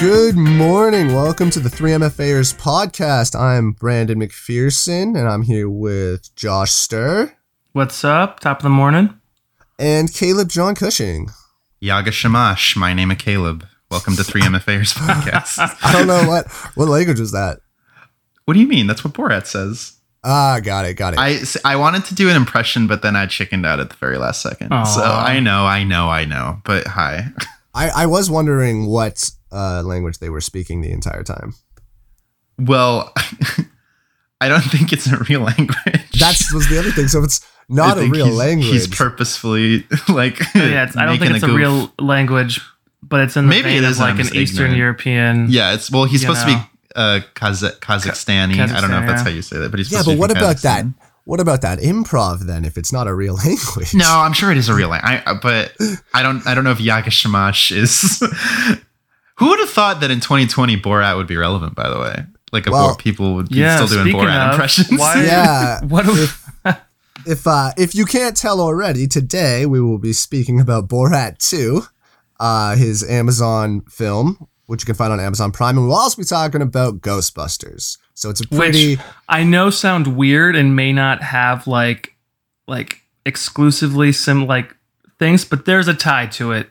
Good morning. Welcome to the 3MFAers podcast. I'm Brandon McPherson and I'm here with Josh Stir What's up? Top of the morning. and Caleb John Cushing. Yaga Shamash, my name is Caleb. Welcome to 3MFAers podcast. I don't know what what language was that. what do you mean? That's what Borat says. Ah, got it, got it. I, I wanted to do an impression, but then I chickened out at the very last second. Aw. So I know, I know, I know. But hi. I, I was wondering what uh, language they were speaking the entire time. Well, I don't think it's a real language. That's was the other thing. So it's not a think real he's, language. He's purposefully like. Yeah, it's, I don't think it's a, goof. real language, but it's in the Maybe vein it of is, and like an just Eastern. European. Yeah, it's well. He's You supposed to be uh, Kazakh, Kazakhstani. I don't know if that's yeah. how you say that, but he's yeah, but to what about that? What about that improv then? If it's not a real language, No, I'm sure it is a real language. I, but I don't. I don't know if Yagashimash is. Who would have thought that in 2020 Borat would be relevant? By the way, like a Well, people would be Yeah, still doing Borat of, impressions. why- Yeah. What do we, If uh, if you can't tell already, today we will be speaking about Borat 2, uh, his Amazon film, which you can find on Amazon Prime, and we'll also be talking about Ghostbusters. So it's a pretty which I know sound weird and may not have like like exclusively sim like things, but there's a tie to it.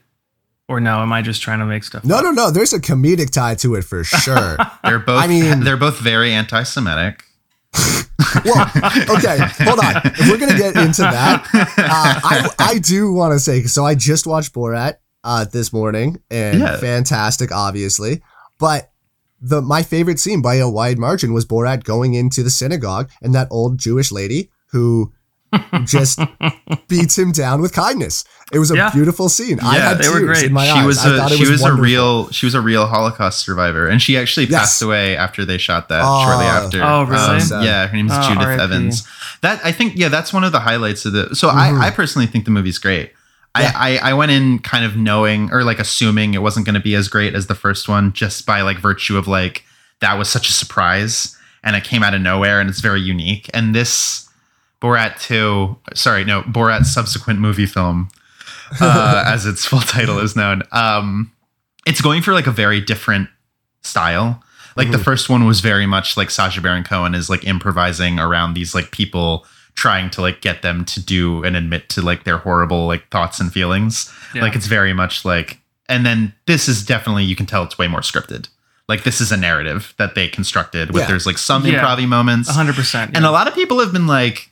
Or no, am I just trying to make stuff? no, up? no, no. There's a comedic tie to it for sure. They're both. I mean- they're both very anti-Semitic. well, okay, hold on. If we're gonna get into that, uh, I I do want to say so. I just watched Borat uh, this morning, and Yeah. fantastic, obviously. But the my favorite scene by a wide margin was Borat going into the synagogue and that old Jewish lady who just beats him down with kindness. It was a Yeah. beautiful scene. I Yeah, had they were great. in my she eyes. was I thought a it she was, a real she was a real Holocaust survivor, and she actually Yes. passed away after they shot that Oh. shortly after. Oh, really? Sad. yeah, her name is Oh, Judith R.I.P.. Evans. That I think yeah, that's one of the highlights of the. So Mhm. I I personally think the movie's great. Yeah. I, I I went in kind of knowing or like assuming it wasn't going to be as great as the first one, just by like virtue of like that was such a surprise and it came out of nowhere and it's very unique. And this Borat 2, sorry, no, Borat's Subsequent Moviefilm, uh, as its full title is known, um, it's going for like a very different style. Like the Mhm. first one was very much like Sacha Baron Cohen is like improvising around these like people trying to like get them to do and admit to like their horrible like thoughts and feelings. Yeah. Like it's very much like and then this is definitely you can tell it's way more scripted. Like this is a narrative that they constructed with Yeah. there's like some Yeah. improv moments. hundred percent. And a lot of people have been like,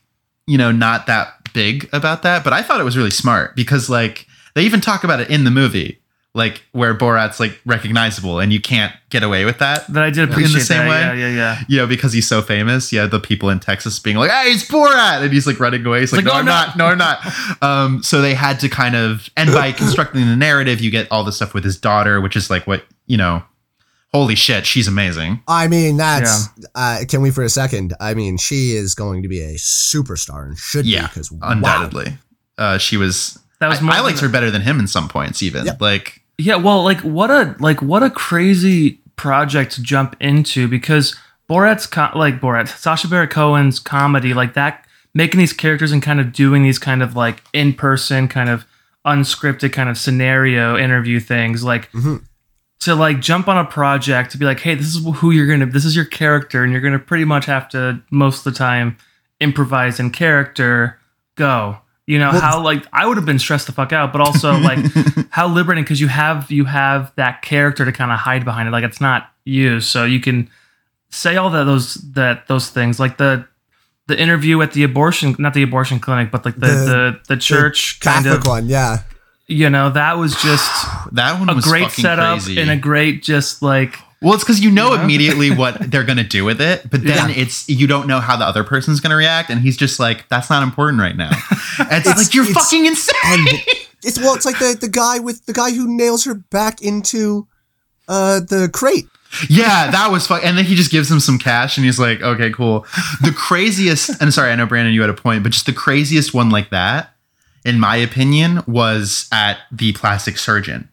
you know, not that big about that, but I thought it was really smart because like they even talk about it in the movie, like where Borat's like recognizable and you can't get away with that. that I did in the appreciate same that. way? Yeah, yeah, yeah. You know, because he's so famous. Yeah, the people in Texas being like, "Hey, it's Borat," and he's like running away. He's like, like, "No, "No, I'm I'm not. No, I'm not." Um, so they had to kind of, and by constructing the narrative, you get all the stuff with his daughter, which is like what you know. Holy shit, she's amazing. I mean, that's. Uh, can we for a second? I mean, she is going to be a superstar and should be Yeah, because undoubtedly. Uh, she was. That was I, more I liked her better than him in some points, even. Yep. Like, Yeah, well, like what a like what a crazy project to jump into because Borat's co- like Borat, Sacha Baron Cohen's comedy, like that, making these characters and kind of doing these kind of like in person, kind of unscripted, kind of scenario interview things, like Mhm. To like jump on a project to be like, hey, this is who you're gonna, this is your character, and you're gonna pretty much have to most of the time improvise in character. Go. You know Well, how like I would have been stressed the fuck out, but also like how liberating because you have you have that character to kind of hide behind it. Like it's not you, so you can say all that those that those things like the the interview at the abortion not the abortion clinic but like the The- the, the, church kind Catholic of one, yeah. You know that was just that one was a was great setup crazy. and a great just like well, it's because you know Yeah. immediately what they're gonna do with it, but then Yeah. it's you don't know how the other person's gonna react, and he's just like, "That's not important right now." And it's, It's- like you're it's fucking insane. And it's well, it's like the the guy with the guy who nails her back into uh the crate. Yeah, that was fun. And then he just gives him some cash and he's like, okay, cool. The craziest, and sorry, I know Brandon, you had a point, but just the craziest one like that, in my opinion, was at the plastic surgeon.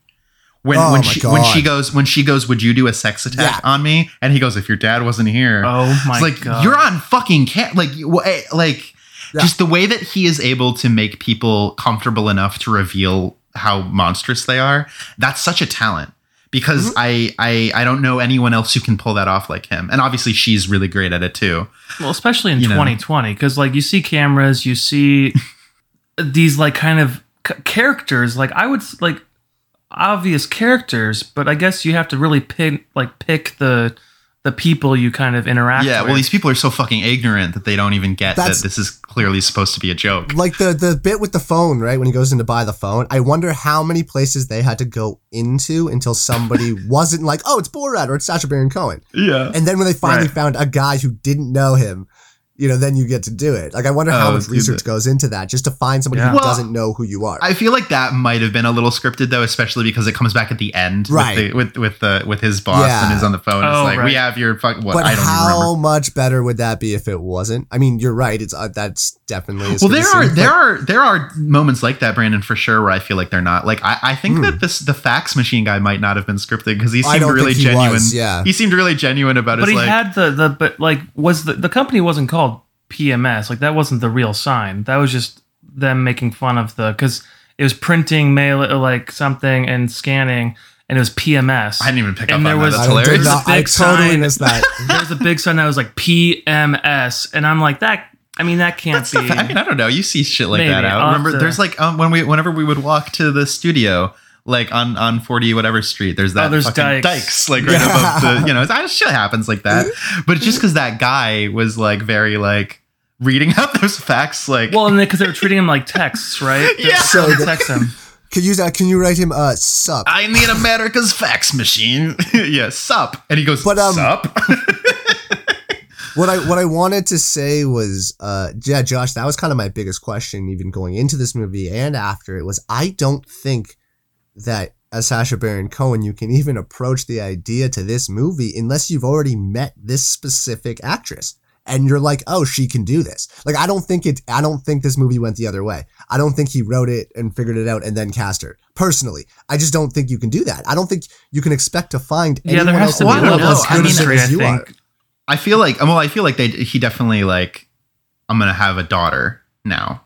When Oh when my she when she goes when she goes, would you do a sex attack Yeah. on me? And he goes, if your dad wasn't here, oh my it's like god you're on fucking cat like you- eh, like Yeah. just the way that he is able to make people comfortable enough to reveal how monstrous they are. That's such a talent because I, I I don't know anyone else who can pull that off like him. And obviously she's really great at it too. Well, especially in You know. 2020, because like you see cameras, you see these like kind of c- characters. Like I would like obvious characters, but I guess you have to really pick like pick the the people you kind of interact. Yeah, with. well these people are so fucking ignorant that they don't even get That's- that this is clearly supposed to be a joke. like the the bit with the phone, right? When he goes in to buy the phone, I wonder how many places they had to go into until somebody wasn't like, "Oh, it's Borat" or "It's Sacha Baron Cohen," Yeah. and then when they finally Right. found a guy who didn't know him, you know, then you get to do it. Like, I wonder how Oh, much research that- goes into that just to find somebody Yeah. who Well, doesn't know who you are. I feel like that might have been a little scripted though, especially because it comes back at the end Right. with the, with with the with his boss Yeah. and is on the phone. Oh, it's like right. we have your fuck. What but I don't how remember. much better would that be if it wasn't? I mean, you're right. It's uh, that's definitely. Well, there are there are there are moments like that, Brandon, for sure, where I feel like they're not. Like I, I think Hmm. that this the fax machine guy might not have been scripted because he seemed really he genuine. was, yeah. he seemed really genuine about but his he like. had the the but like was the the company wasn't called PMS. Like that wasn't the real sign. That was just them making fun of the because it was printing mail like something and scanning and it was PMS. I didn't even pick And up there on was- that. That's did hilarious. not- I Big totally sign. missed that. there was a big sign that was like PMS, and I'm like that. I mean that can't That's be. the, I mean, I don't know. You see shit like Maybe. that out. I'll Remember, to- there's like um, when we whenever we would walk to the studio, like on on 40 whatever street, there's that Oh, there's fucking dikes. like right Yeah. above the you know, that shit happens like that. But just because that guy was like very like reading out those facts, like well, and because they were treating him like texts, right? They were Yeah. So trying to the- text him. Can you uh, can you write him uh sup? I need America's fax machine. yeah, sup. And he goes, But, um, sup. what I what I wanted to say was, uh, yeah, Josh, that was kind of my biggest question, even going into this movie and after it was, I don't think that as Sacha Baron Cohen, you can even approach the idea to this movie unless you've already met this specific actress. And you're like, oh, she can do this. Like, I don't think it. I don't think this movie went the other way. I don't think he wrote it and figured it out and then cast her. Personally, I just don't think you can do that. I don't think you can expect to find Yeah, anyone there has else to in be the world level as good as- chemistry, as I you think. are. I feel like well, I feel like they he definitely like I'm gonna have a daughter now.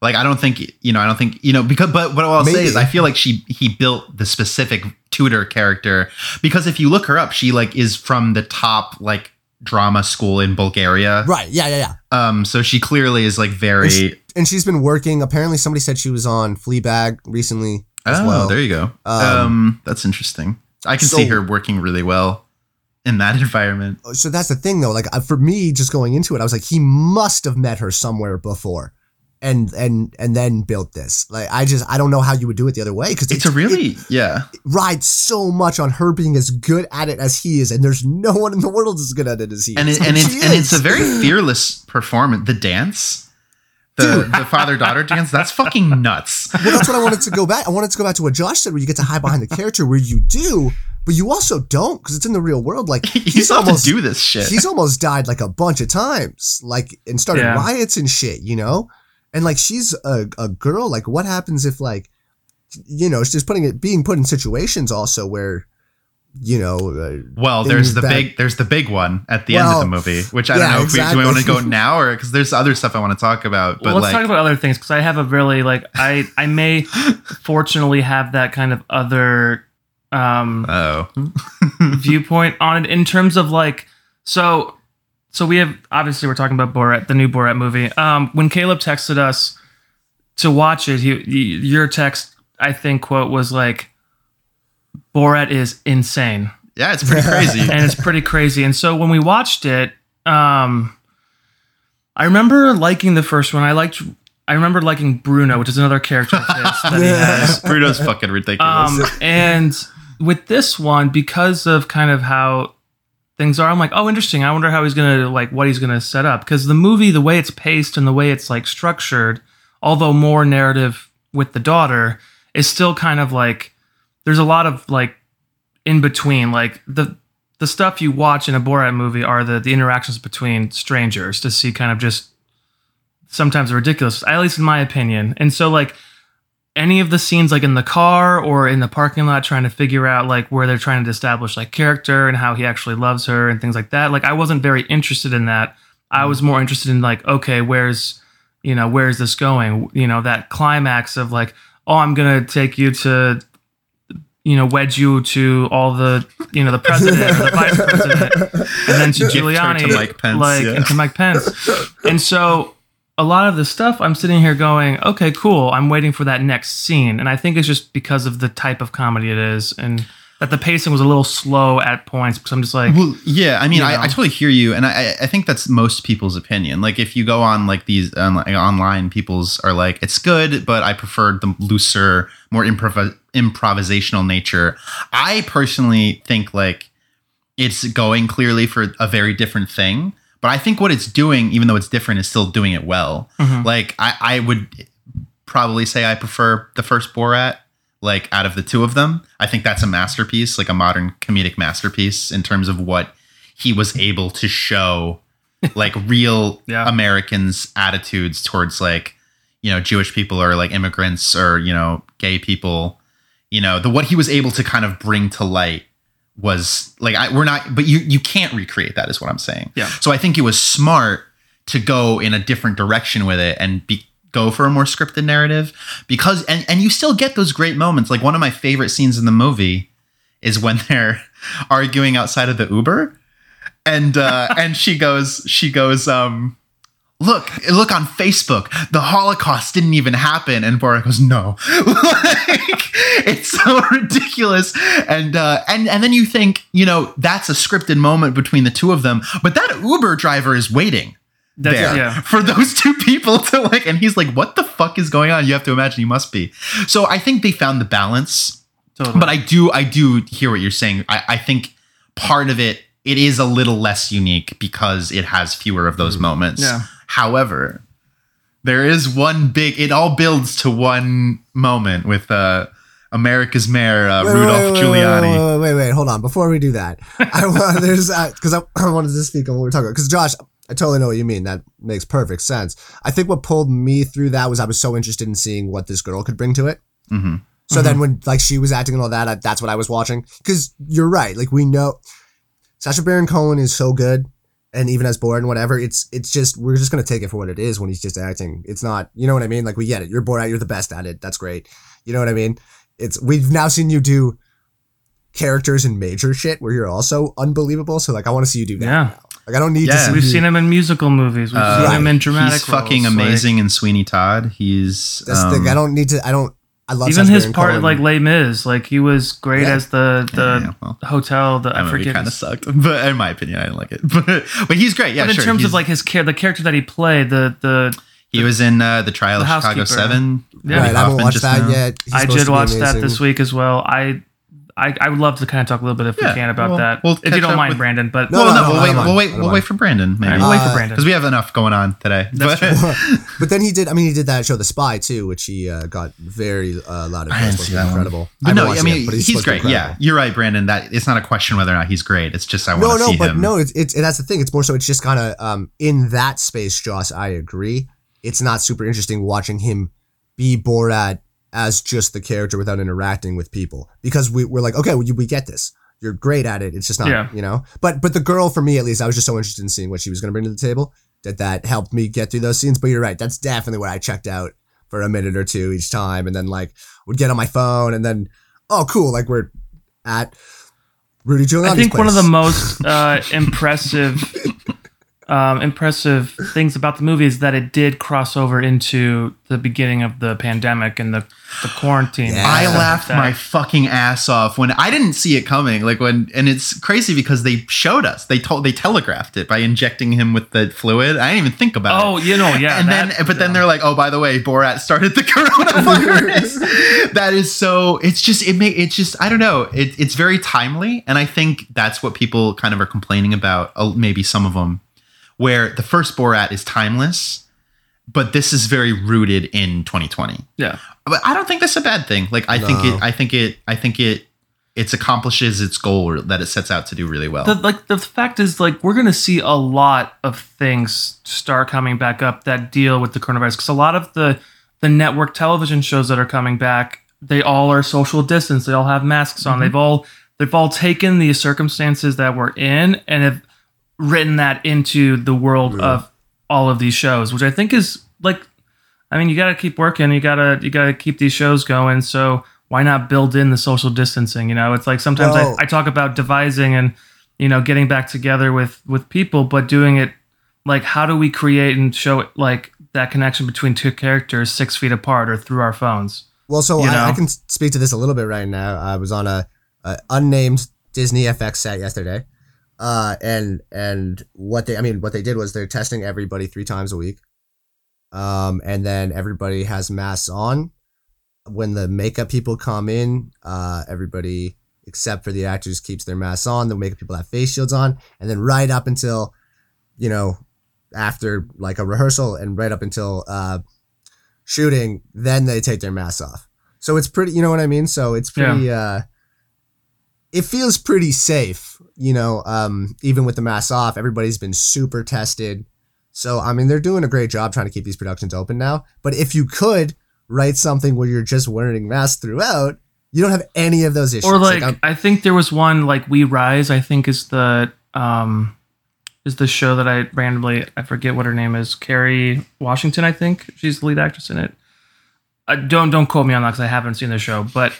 Like I don't think you know I don't think you know because but what I'll say is I feel like she he built the specific tutor character because if you look her up she like is from the top like drama school in Bulgaria. Right? Yeah, yeah, yeah. Um so she clearly is like very And she- And she's been working. Apparently, somebody said she was on Fleabag recently as Oh, well. there you go. Um, Um, that's interesting. I can so- see her working really well in that environment. so that's the thing, though. Like uh, for me, just going into it, I was like, he must have met her somewhere before, and and and then built this. Like I just I don't know how you would do it the other way because It's a really yeah. it rides so much on her being as good at it as he is, and there's no one in the world as good at it as he and is. it, and she it's and it's a very fearless performance. The dance, the the father daughter dance, that's fucking nuts. well, that's what I wanted to go back. I wanted to go back to what Josh said, where you get to hide behind the character, where you do, but you also don't because it's in the real world. Like he's almost do this shit. he's almost died like a bunch of times, like and started Yeah. riots and shit, you know. And like she's a, a girl. Like what happens if like, you know, she's just putting it being put in situations also where, you know, uh, well, there's the that- big there's the big one at the end of the movie, which I yeah, don't know if we, do we want to go now or because there's other stuff I want to talk about. But Well, let's like, talk about other things because I have a really like I I may fortunately have that kind of other um oh, viewpoint on it in terms of like so so we have obviously we're talking about Borat the new Borat movie. Um when Caleb texted us to watch it he, he your text I think quote was like Borat is insane. Yeah, it's pretty crazy. and it's pretty crazy. And so when we watched it um I remember liking the first one. I liked I remember liking Bruno which is another character of his that he has. Bruno's fucking ridiculous. um, and with this one, because of kind of how things are, I'm like, oh, interesting. I wonder how he's gonna like what he's gonna set up. Because the movie, the way it's paced and the way it's like structured, although more narrative with the daughter, is still kind of like there's a lot of like in between. Like the the stuff you watch in a Borat movie are the the interactions between strangers to see kind of just sometimes ridiculous, at least in my opinion. And so like any of the scenes like in the car or in the parking lot trying to figure out like where they're trying to establish like character and how he actually loves her and things like that like i wasn't very interested in that. I was more interested in like okay where's you know where's this going? You know that climax of like oh i'm gonna take you to you know wedge you to all the you know the president the vice president, and then to Giuliani, to Mike Pence, like yeah. and to Mike Pence, and so a lot of the stuff I'm sitting here going, okay, cool. I'm waiting for that next scene, and I think it's just because of the type of comedy it is, and that the pacing was a little slow at points. Because I'm just like, Well, yeah, I mean, You I. I totally hear you, and I, I think that's most people's opinion. Like, if you go on like these on, like, online, people's are like, it's good, but I preferred the looser, more improv- improvisational nature. I personally think like it's going clearly for a very different thing, but I think what it's doing, even though it's different, is still doing it well. Mhm. Like, I, I would probably say I prefer the first Borat. Like out of the two of them, I think that's a masterpiece, like a modern comedic masterpiece in terms of what he was able to show, like real Yeah. Americans' attitudes towards like, you know, Jewish people or like immigrants or you know, gay people. You know, the what he was able to kind of bring to light was like I, we're not, but you you can't recreate that, is what I'm saying. Yeah. So I think it was smart to go in a different direction with it and be go for a more scripted narrative because and and you still get those great moments. Like one of my favorite scenes in the movie is when they're arguing outside of the Uber and uh and she goes she goes um look look on facebook the holocaust didn't even happen and Borat goes no like it's so ridiculous and uh and and then you think you know that's a scripted moment between the two of them but that uber driver is waiting That's- there yeah. for those two people to like and he's like what the fuck is going on you have to imagine he must be so i think they found the balance totally. but I do I do hear what you're saying. I, I think part of it it is a little less unique because it has fewer of those moments. Yeah. However, there is one big it all builds to one moment with uh America's mayor uh, Wait, Rudolph wait, wait, Giuliani. Wait, wait, hold on. Before we do that, I want there's because I, I wanted to speak on what we're talking about. Because Josh, I totally know what you mean. That makes perfect sense. I think what pulled me through that was I was so interested in seeing what this girl could bring to it. hmm So then when like she was acting and all that, I, that's what I was watching. Because you're right. Like we know Sacha Baron Cohen is so good, and even as bored and whatever, it's it's just we're just gonna take it for what it is when he's just acting. It's not, you know what I mean? Like we get it. You're Borat. You're the best at it. That's great. You know what I mean? It's we've now seen you do characters in major shit where you're also unbelievable. So like I want to see you do that. Yeah. now. Like I don't need to see We've you. seen him in musical movies. We've Uh, seen him in Right. dramatic. He's fucking roles, like- amazing in Sweeney Todd. He's That's the thing. um, I don't need to. I don't. I love even Sacha his Baron part, Cohen. like Les Mis, like he was great Yeah. as the the yeah, well, hotel. The that I forget. kind of sucked, but in my opinion, I didn't like it. But but he's great. Yeah, but in sure. terms of like his care, the character that he played, the the he was in uh, the Trial the of Chicago. Seven. Yeah. right. I haven't watched that now. yet. He's I did watch that this week as well. I. I, I would love to kind of talk a little bit if Yeah, we can about well, that. we'll if you catch don't mind, with- Brandon. But No, well, no, no, no, we'll I wait. don't We'll wait. I We'll mind. wait for Brandon. Maybe right, we'll wait for Brandon. because we have enough going on today. That's But- but then he did. I mean, he did that show, The Spy, too, which he uh, got very uh, loud of I didn't praise see that one. Incredible. But haven't no, watched I it mean yet, but he's, supposed to be great. Yeah, incredible. you're right, Brandon. That it's not a question whether or not he's great. It's just I No, want to no, see but him. no, it's, it's that's the thing. It's more so. It's just kind of um in that space, Josh. I agree. It's not super interesting watching him be Borat as just the character without interacting with people because we, we're like, okay, we, we get this. You're great at it. It's just not, Yeah. you know. But but the girl, for me at least, I was just so interested in seeing what she was going to bring to the table that that helped me get through those scenes. But you're right. That's definitely where I checked out for a minute or two each time, and then like would get on my phone, and then oh, cool, like we're at Rudy Giuliani's I think one of the most uh, impressive, um, impressive things about the movie is that it did cross over into the beginning of the pandemic and the, the quarantine. Yeah. I laughed like my fucking ass off when I didn't see it coming. Like when, and it's crazy because they showed us. They told, they telegraphed it by injecting him with the fluid. I didn't even think about Oh, it. Oh, you know, yeah. and that- then, but then they're like, "Oh, by the way, Borat started the coronavirus." that is so. It's just it may. it's just I don't know. It, it's very timely, and I think that's what people kind of are complaining about. uh, Maybe some of them, where the first Borat is timeless, but this is very rooted in 2020 yeah. but I don't think that's a bad thing. Like I think it, I think it, I think it, it accomplishes its goal that it sets out to do really well. The, like the fact is, like we're gonna see a lot of things start coming back up that deal with the coronavirus because a lot of the the network television shows that are coming back, they all are social distance. They all have masks on. Mm-hmm. They've all they've all taken the circumstances that we're in and have written that into the world of all of these shows, which I think is like, I mean, you got to keep working. You gotta you gotta keep these shows going. So why not build in the social distancing? You know, it's like sometimes Well- I, I talk about devising and you know getting back together with with people, but doing it like how do we create and show like that connection between two characters six feet apart or through our phones? Well, so I, I can speak to this a little bit right now. I was on a, a unnamed Disney FX set yesterday, uh, and and what they I mean what they did was they're testing everybody three times a week, um, and then everybody has masks on. When the makeup people come in, uh, everybody except for the actors keeps their masks on. The makeup people have face shields on, and then right up until, you know, after like a rehearsal and right up until uh, shooting, then they take their masks off. So it's pretty, you know what I mean? So it's pretty, uh, it feels pretty safe, you know, um, even with the masks off, everybody's been super tested. So, I mean, they're doing a great job trying to keep these productions open now. But if you could write something where you're just wearing masks throughout, you don't have any of those issues. or like, I'm- I think there was one like We Rise. I think is the um is the show that I randomly I forget what her name is. Kerry Washington. I think she's the lead actress in it. Uh, don't don't quote me on that because I haven't seen the show, but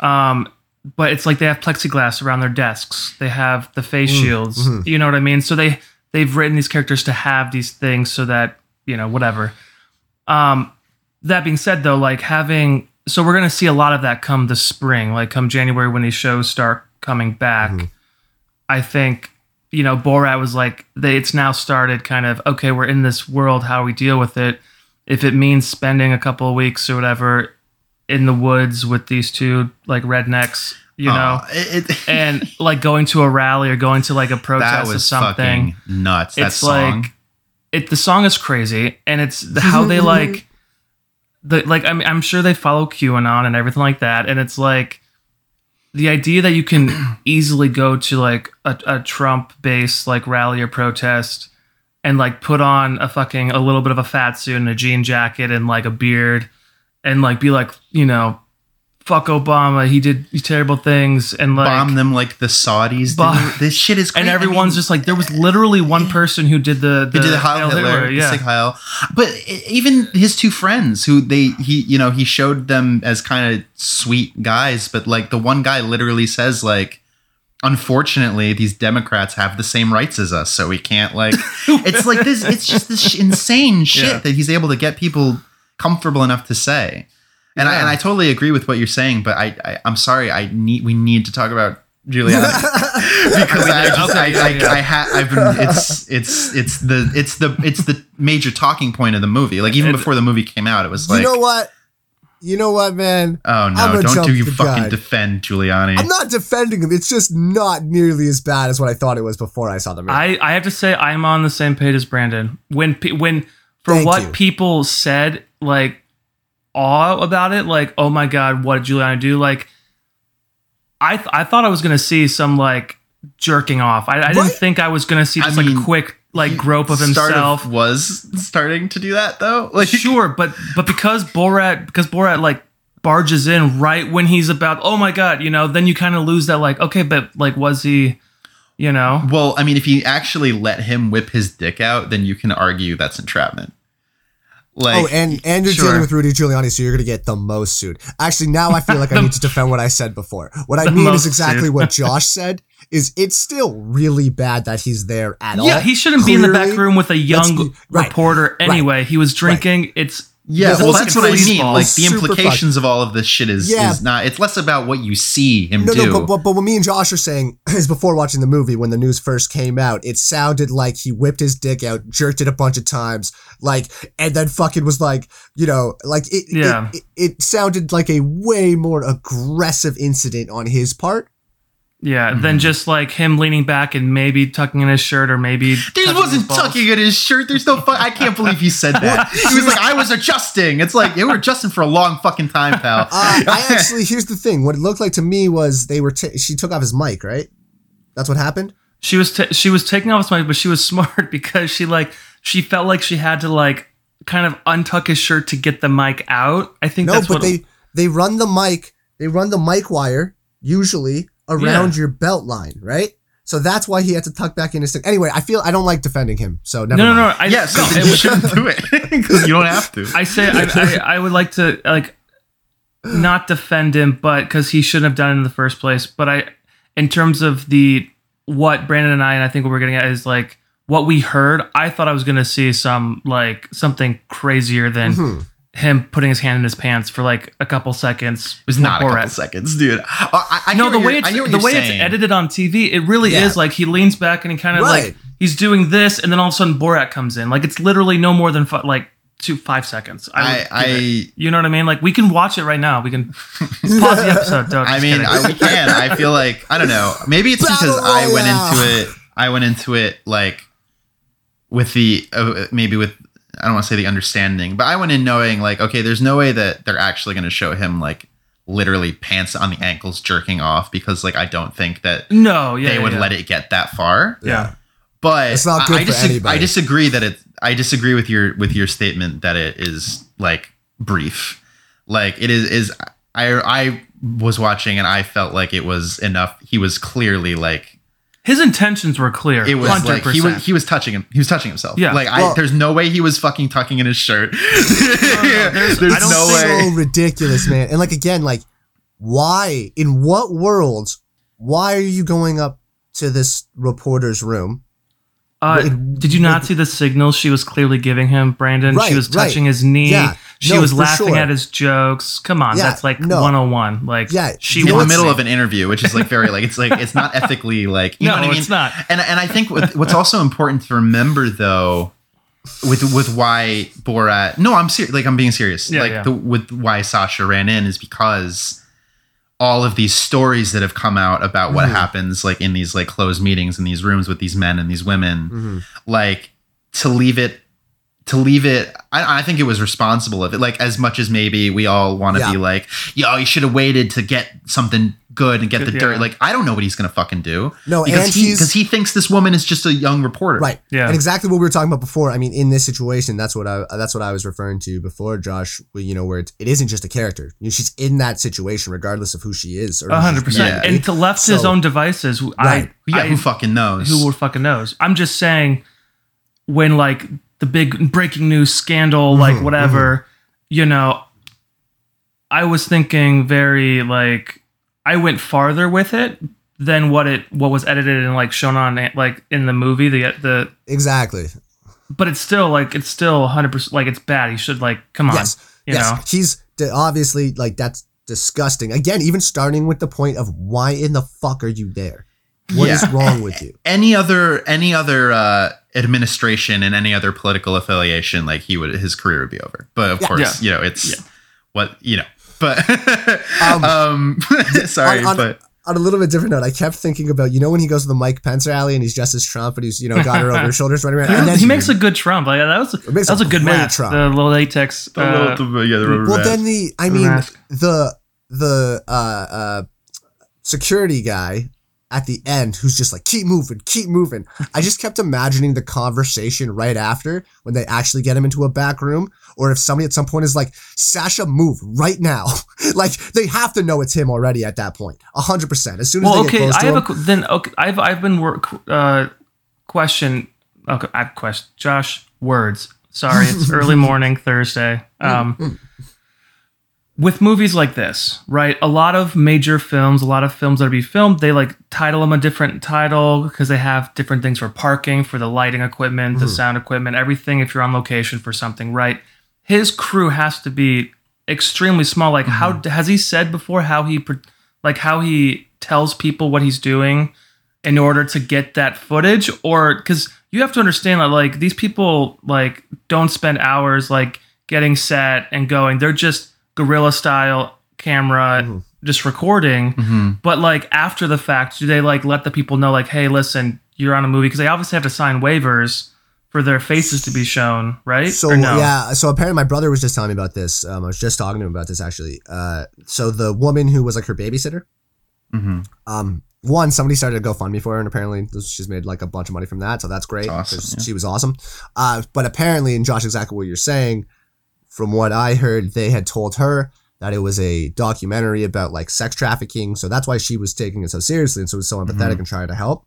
um. But it's like they have plexiglass around their desks. They have the face Mm, shields. mhm. You know what I mean? So they they've written these characters to have these things so that you know whatever. Um, that being said, though, like having so we're gonna see a lot of that come the spring, like come January when these shows start coming back. Mhm. I think you know Borat was like they, it's now started kind of okay, we're in this world, how we deal with it. If it means spending a couple of weeks or whatever in the woods with these two like rednecks, you know, Oh, it, it- and like going to a rally or going to like a that protest or something fucking nuts. That it's song. like it the song is crazy and it's the, how they like the like I mean, I'm sure they follow QAnon and everything like that and it's like the idea that you can easily go to like a, a Trump based like rally or protest and like put on a fucking a little bit of a fat suit and a jean jacket and like a beard and like be like you know fuck Obama he did terrible things and like bomb them like the Saudis. Bomb- did. This shit is and crazy. I everyone's mean, just like there was literally one person who did the the did the Heil Hitler, the yeah. Heil. But even his two friends, who they he you know he showed them as kind of sweet guys, but like the one guy literally says like, unfortunately, these Democrats have the same rights as us, so we can't like. it's like this. It's just this insane shit Yeah. that he's able to get people comfortable enough to say. And I and I totally agree with what you're saying, but I, I I'm sorry. I need we need to talk about Giuliani because I just I, Okay, I, yeah, yeah. I ha- I've been it's it's it's the it's the it's the major talking point of the movie. Like even before the movie came out, it was like you know what? You know what, man? oh I'm no, don't do you fucking gun. defend Giuliani. I'm not defending him. It's just not nearly as bad as what I thought it was before I saw the movie. I, I have to say I'm on the same page as Brandon. When when for Thank what you. people said like awe about it, like oh my god, what did Giuliani do? Like I th- I thought I was gonna see some like jerking off. I, I didn't Right? think I was gonna see I just like a quick like grope of himself. was starting to do that though. Like sure, but but because Borat because Borat like barges in right when he's about oh my god, you know, then you kind of lose that like okay, but like was he, you know? Well, I mean, if you actually let him whip his dick out, then you can argue that's entrapment. Like, oh, and and you're sure. dealing with Rudy Giuliani, so you're gonna get the most sued. Actually, now I feel like I need to defend what I said before. What I The mean is exactly sued. what Josh said. Is it's still really bad that he's there at all? Yeah, he shouldn't be in the back room with a young be- right, reporter anyway. He was drinking. It's yeah, well, that's what I mean. Like the implications of all of this shit is Yeah. is not. It's less about what you see him No, do. no, but, but, but what me and Josh are saying is before watching the movie, when the news first came out, it sounded like he whipped his dick out, jerked it a bunch of times, like, and then fucking was like, you know, like it, Yeah. it, it, it sounded like a way more aggressive incident on his part. Yeah. Mm-hmm. Then just like him leaning back and maybe tucking in his shirt or maybe He wasn't balls. tucking in his shirt. There's no. Fu- I can't believe he said that. He was like, "I was adjusting." It's like you were adjusting for a long fucking time, pal. Uh, I actually, here's the thing. What it looked like to me was they were, ta- she took off his mic, right? That's what happened? She was ta she was taking off his mic, but she was smart because she like she felt like she had to like kind of untuck his shirt to get the mic out. I think No, that's but what they, they run the mic, they run the mic wire, usually, around your belt line, right? So that's why he had to tuck back in his thing. Anyway, I feel I don't like defending him. So never no, no, mind. no. I, yeah, so no, you shouldn't do it because you don't have to. I say I, I, I would like to like not defend him, but because he shouldn't have done it in the first place. But I, in terms of the what Brandon and I, and I think what we're getting at is like what we heard. I thought I was gonna see some like something crazier than Mhm. Him putting his hand in his pants for like a couple seconds. It was with not a Borat. couple seconds, dude. I, I no, hear the way it's I the you're way it's edited on TV, it really Yeah. is like he leans back and he kind of Right. like he's doing this, and then all of a sudden Borat comes in. Like it's literally no more than fi- like two five seconds. I, I, would give it. I, you know what I mean? Like we can watch it right now. We can pause the episode. Don't, I mean. I, we can. I feel like I don't know. Maybe it's because Battle I went Royale. into it. I went into it like with the uh, maybe with I don't want to say the understanding, but I went in knowing like okay, there's no way that they're actually going to show him like literally pants on the ankles jerking off because like I don't think that no, yeah, they would yeah. let it get that far. Yeah. But It's not good I, for disag- anybody. I disagree that it. I disagree with your with your statement that it is like brief. Like it is is I I was watching and I felt like it was enough. He was clearly like His intentions were clear. it was 100%. like he was he was touching him. He was touching himself. Yeah. Like Well- I there's no way he was fucking tucking in his shirt. there's- there's no way. so ridiculous, man. And like again, like why in what world? Why are you going up to this reporter's room? Uh, Wait, did you not see the signals she was clearly giving him, Brandon? Right, she was right. touching his knee. Yeah, she no, was laughing sure. at his jokes. Come on, Yeah, that's like no. 101. Like, Yeah, she you in the wants wants middle of an interview, which is like very like it's like it's not ethically like you No, know what I mean. it's not. And and I think what's also important to remember though, with with why Borat. No, I'm serious. Like I'm being serious. Yeah, like yeah. the with why Sacha ran in is because all of these stories that have come out about what Mhm. happens like in these like closed meetings in these rooms with these men and these women Mhm. like to leave it to leave it I, I think it was responsible of it like as much as maybe we all want to Yeah. be like yo you should have waited to get something good and get the Yeah. dirt like i don't know what he's gonna fucking do No, because he because he thinks this woman is just a young reporter right. Yeah. And exactly what we were talking about before. I mean, in this situation, that's what I that's what I was referring to before, Josh. You know, where it, it isn't just a character. You know, she's in that situation, regardless of who she is. Or A hundred percent. And to left his own devices, Right. I, yeah I who fucking knows who fucking knows? I'm just saying, when like the big breaking news scandal, like Mhm, whatever, you know, I was thinking very like I went farther with it than what it what was edited and like shown on like in the movie the the exactly. but it's still like it's still 100 percent like it's bad. He should like come on, Yes. you yes. know. He's obviously like that's disgusting. Again, even starting with the point of why in the fuck are you there? What is Yeah. wrong with you? any other any other uh administration and any other political affiliation like he would his career would be over but of Yeah. course you know it's Yeah. what you know but Um, um, sorry on- on- but On a little bit different note, I kept thinking about you know when he goes to the Mike Pence rally and he's dressed as Trump and he's you know got her over his shoulders running around. And then he makes a good Trump. Like that was that was a a good great match. Trump. The little latex. The uh, little- the- yeah, the rubber well band. then the I mean mask. the the uh uh security guy at the end who's just like keep moving keep moving i just kept imagining the conversation right after when they actually get him into a back room or if somebody at some point is like sacha move right now like they have to know it's him already at that point 100% as soon as well, they get okay. I to have him a then. Okay, I've I've been work uh question. Okay, I question. Josh, words. Sorry, it's early morning Thursday. Um, with movies like this, right? A lot of major films, a lot of films that are be filmed, they like title them a different title because they have different things for parking, for the lighting equipment, the mm-hmm. sound equipment, everything. If you're on location for something, right? His crew has to be extremely small. Like, how mm-hmm. has he said before how he, like, how he tells people what he's doing in order to get that footage, or because you have to understand that like these people like don't spend hours like getting set and going. They're just guerrilla style camera, Mhm. just recording. Mhm. But like after the fact, do they like let the people know like, hey, listen, you're on a movie because they obviously have to sign waivers for their faces to be shown, right? So no? yeah, so apparently my brother was just telling me about this. Um, I was just talking to him about this actually. Uh, so the woman who was like her babysitter, Mhm. um, one somebody started a GoFundMe for her, and apparently she's made like a bunch of money from that. So that's great. Awesome, yeah. She was awesome. Uh, but apparently, and Josh, exactly what you're saying, from what I heard, they had told her that it was a documentary about like sex trafficking. So that's why she was taking it so seriously and so was so empathetic Mhm. and trying to help.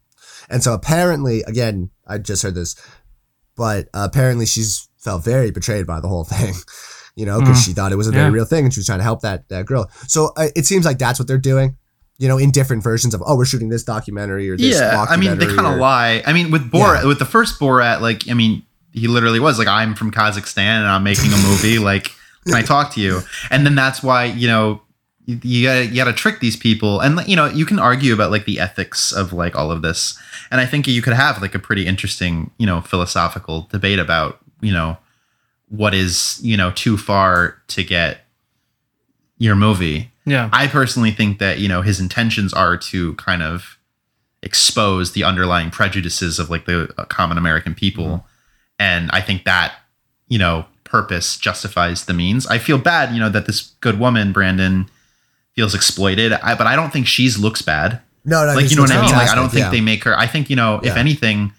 And so apparently, again, I just heard this, but apparently she's felt very betrayed by the whole thing you know, because Mm. she thought it was a very Yeah. real thing and she was trying to help that, that girl. So uh, it seems like that's what they're doing, you know, in different versions of, oh, we're shooting this documentary or this yeah i mean they kind of lie i mean with borat Yeah. with the first borat like i mean he literally was like i'm from kazakhstan and i'm making a movie like can i talk to you. And then that's why you know you, you gotta you gotta trick these people. And you know you can argue about like the ethics of like all of this. And i think you could have like a pretty interesting you know philosophical debate about you know what is you know too far to get your movie. Yeah. I personally think that you know his intentions are to kind of expose the underlying prejudices of like the uh, common American people, and I think that you know purpose justifies the means. I feel bad, you know, that this good woman Brandon feels exploited, I, but I don't think she's looks bad. No, no, like you know what I mean? Like I don't think yeah. they make her. I think you know, if anything,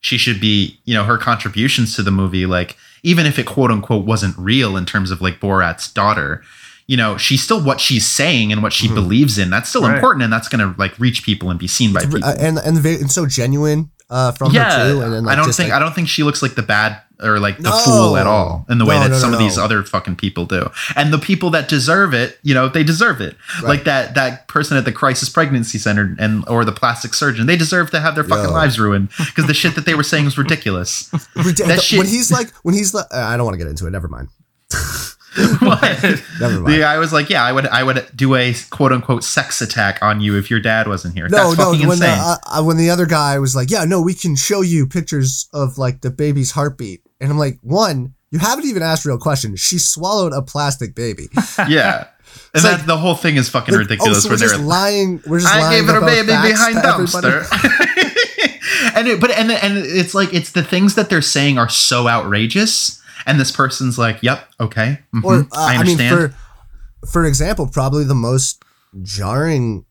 she should be you know her contributions to the movie, like even if it quote unquote wasn't real in terms of like Borat's daughter. You know, she's still what she's saying and what she Mhm. believes in. That's still Right. important, and that's gonna like reach people and be seen by It's people. uh, and and, ve- and so genuine uh, from yeah, her too. And then, like, I don't think like, I don't think she looks like the bad or like the No. fool at all in the way that no, some no, of these other fucking people do. And the people that deserve it, you know, they deserve it. Right. Like that that person at the crisis pregnancy center and or the plastic surgeon, they deserve to have their fucking Yo. lives ruined because the shit that they were saying was ridiculous. Rid- that shit- when he's like when he's like, uh, I don't want to get into it. Never mind. what? Never mind. The guy was like, "Yeah, I would, I would do a quote unquote sex attack on you if your dad wasn't here." No, That's no. fucking When the, insane. uh, uh, when the other guy was like, "Yeah, no, we can show you pictures of like the baby's heartbeat," and I'm like, "One, you haven't even asked real questions. She swallowed a plastic baby. yeah, and It's that like- the whole thing is fucking Like, ridiculous. oh, so where we're they're just lying. We're just I lying gave her a baby behind to everybody. dumpster. and it, but and and it's like it's the things that they're saying are so outrageous, and this person's like, "Yep, okay, mhm, Or uh, I I, mean, understand." for for example, probably the most jarring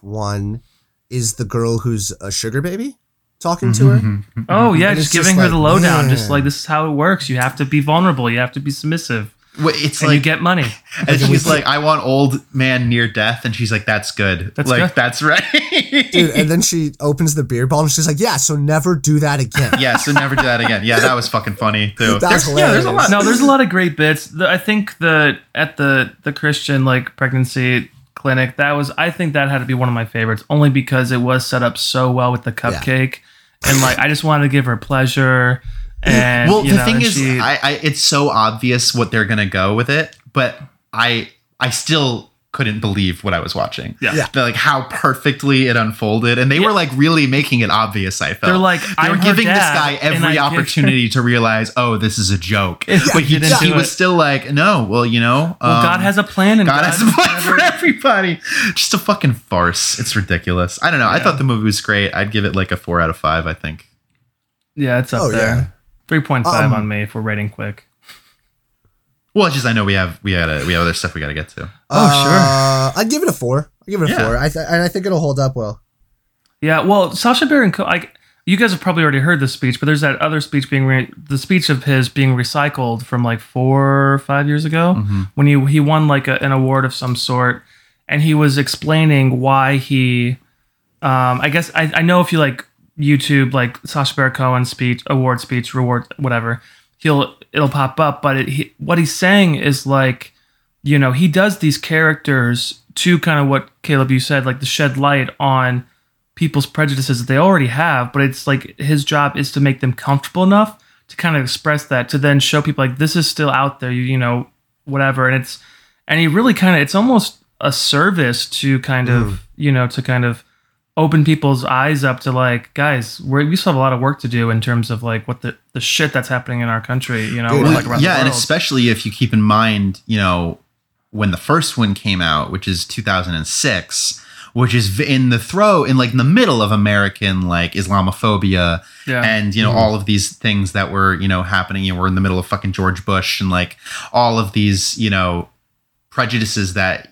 one is the girl who's a sugar baby talking to her. Mhm, mhm. Oh yeah, And just it's just giving her like, the lowdown. Just like this is how it works. You have to be vulnerable. You have to be submissive, Wait, It's and you get money. and she's like, "I want old man near death," and she's like, "That's good. That's like good. that's right." Dude, and then she opens the beer bottle and she's like, "Yeah, so never do that again." yeah, so never do that again. Yeah, that was fucking funny too. That's There's- yeah, there's a lot. hilarious. no, there's a lot of great bits. The, I think the at the the Christian like pregnancy clinic that was I think that had to be one of my favorites only because it was set up so well with the cupcake and like I just wanted to give her pleasure and well you the know, thing and is she- I, I it's so obvious what they're gonna go with it but i i still couldn't believe what i was watching Yeah. Yeah. The, like how perfectly it unfolded and they were like really making it obvious i felt They're like, they were "I'm her giving this guy every opportunity to realize oh this is a joke Yeah, but he, get into he was it. still like no well you know well, um, God has a plan and God has a plan never- for everybody. Just a fucking farce. It's ridiculous. I don't know. I thought the movie was great. I'd give it like a four out of five. I think. Yeah, it's up Oh, there. Yeah. Three point five Um, on me if we're rating quick. Well, it's just I know we have we had we have other stuff we got to get to. Oh, sure. Uh, I'd give it a four. I'd give it a Yeah. four. I th- and I think it'll hold up well. Yeah, well, Sacha Baron Cohen, like you guys have probably already heard this speech, but there's that other speech being re- the speech of his being recycled from like four or five years ago Mm-hmm. when he he won like a, an award of some sort, and he was explaining why he, um, I guess I, I know if you like YouTube like Sacha Baron Cohen speech, award speech, reward, whatever, he'll it'll pop up, but it, he, what he's saying is like, you know, he does these characters to kind of what Caleb you said, like to shed light on people's prejudices that they already have, but it's like his job is to make them comfortable enough to kind of express that to then show people like this is still out there, you, you know, whatever. And it's and he really kind of it's almost a service to kind of mm. you know to kind of open people's eyes up to like guys we're, we still have a lot of work to do in terms of like what the the shit that's happening in our country you know Dude, or, like around yeah, the and especially if you keep in mind, you know, when the first one came out, which is 2006, which is in the throw in like in the middle of American like Islamophobia yeah and you know mm-hmm. all of these things that were you know happening. You know, we're in the middle of fucking George Bush and like all of these you know prejudices that.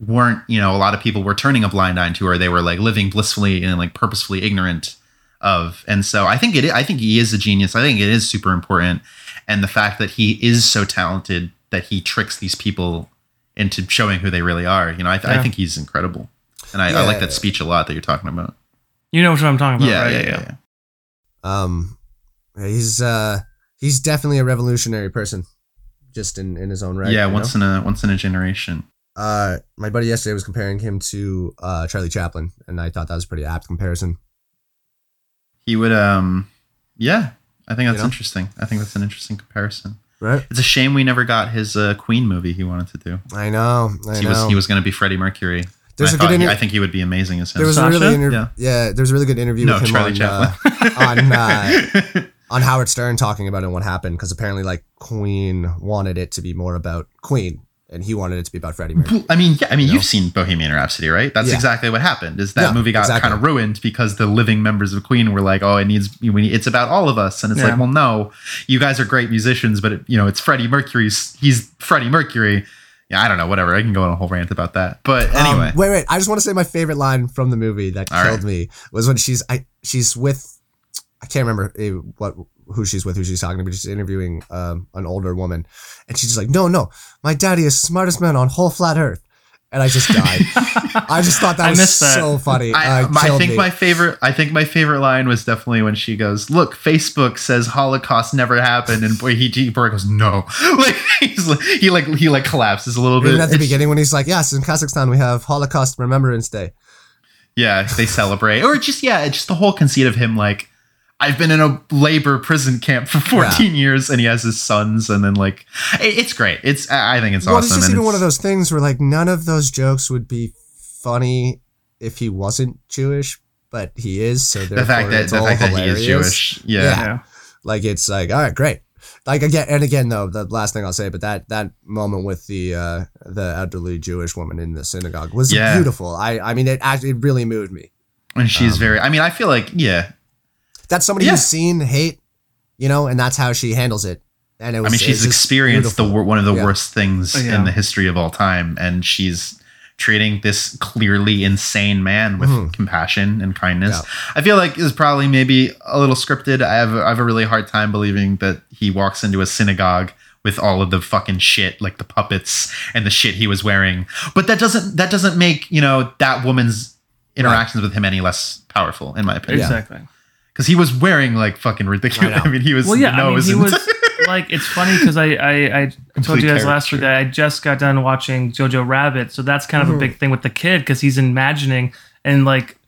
Y- weren't you know a lot of people were turning a blind eye to or they were like living blissfully and like purposefully ignorant of and so i think it i think he is a genius i think it is super important and the fact that he is so talented that he tricks these people into showing who they really are you know i, th- I think he's incredible and I, I like Yeah. that speech a lot that you're talking about you know what i'm talking about yeah, right? yeah, yeah, yeah. Um, he's uh, he's definitely a revolutionary person. just in, in his own right. yeah, once know? in a once in a generation. Uh, my buddy yesterday was comparing him to uh, Charlie Chaplin, and I thought that was a pretty apt comparison. He would um yeah, I think that's know? interesting. I think that's an interesting comparison. Right? It's a shame we never got his uh, Queen movie he wanted to do. I know. I he know. was he was going to be Freddie Mercury. There's I, a thought good he- I think he would be amazing as him. there was a really inter- Yeah. yeah. There was a really good interview no, with him Charlie on, Chaplin. Uh, on uh, on Howard Stern talking about it and what happened because apparently like Queen wanted it to be more about Queen and he wanted it to be about Freddie Mercury. I mean, yeah, I mean, You you've seen Bohemian Rhapsody, right? That's Yeah. exactly what happened. Is that Yeah, movie got exactly. kind of ruined because the living members of Queen were like, "Oh, it needs, we need, it's about all of us," and it's Yeah. like, "Well, no, you guys are great musicians, but it, you know, it's Freddie Mercury's. He's Freddie Mercury." Yeah, I don't know, whatever. I can go on a whole rant about that, but Um, anyway, wait, wait. I just want to say my favorite line from the movie that All killed right. me was when she's I she's with I can't remember eh, what who she's with, who she's talking to, but she's interviewing um, an older woman, and she's just like, "No, no, my daddy is smartest man on whole flat Earth," and I just died. I just thought that I was missed that. so funny. I, Uh, my- I think me. my favorite. I think my favorite line was definitely when she goes, "Look, Facebook says Holocaust never happened," and boy, he, he Borat goes, "No," like he's like, he like he like collapses a little bit. Even at the It's- beginning when he's like, "Yes, in Kazakhstan we have Holocaust Remembrance Day." Yeah, they celebrate, or just yeah, just the whole conceit of him like. I've been in a labor prison camp for 14 years, and he has his sons, and then like, it- it's great. It's I I think it's well, awesome. it's just and even one of those things where like none of those jokes would be funny if he wasn't Jewish, but he is. So the fact that it's the all fact that he is hilarious. Jewish, yeah, Yeah. yeah. Like it's like all right, great. Like again and again though, the last thing I'll say, but that that moment with the uh the elderly Jewish woman in the synagogue was Yeah. beautiful. I I mean it actually it really moved me. and she's Um, very. I mean, I feel like yeah. That's somebody Yeah. who's seen hate, you know, and that's how she handles it. And it was I mean, she's just experienced the beautiful. wor- one of the Yeah. worst things Oh, yeah. in the history of all time, and she's treating this clearly insane man with Mhm. compassion and kindness. Yeah. I feel like is probably maybe a little scripted. I have I have a really hard time believing that he walks into a synagogue with all of the fucking shit like the puppets and the shit he was wearing. But that doesn't that doesn't make, you know, that woman's interactions with him any less powerful in my opinion. Exactly. Cuz he was wearing like fucking ridiculous. I. I, mean, he was Well, yeah, I mean, he and- was like, it's funny because I, I, I told you guys Complete last week that I just got done watching Jojo Rabbit, so that's kind of Mm-hmm. a big thing with the kid because he's imagining and like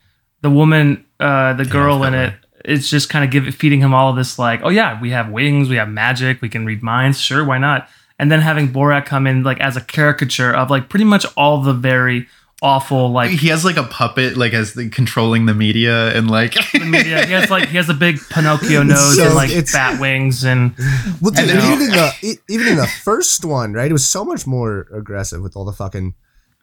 the woman, uh, the girl in it, it's just kind of give feeding him all of this like, oh yeah, we have wings, we have magic, we can read minds, sure, why not? And then having Borat come in like as a caricature of like pretty much all the very awful like he has like a puppet like as the controlling the media and like media. He has like he has a big Pinocchio nose so- and like it's- bat wings and Well, dude, And even in the even in the first one, right? It was so much more aggressive with all the fucking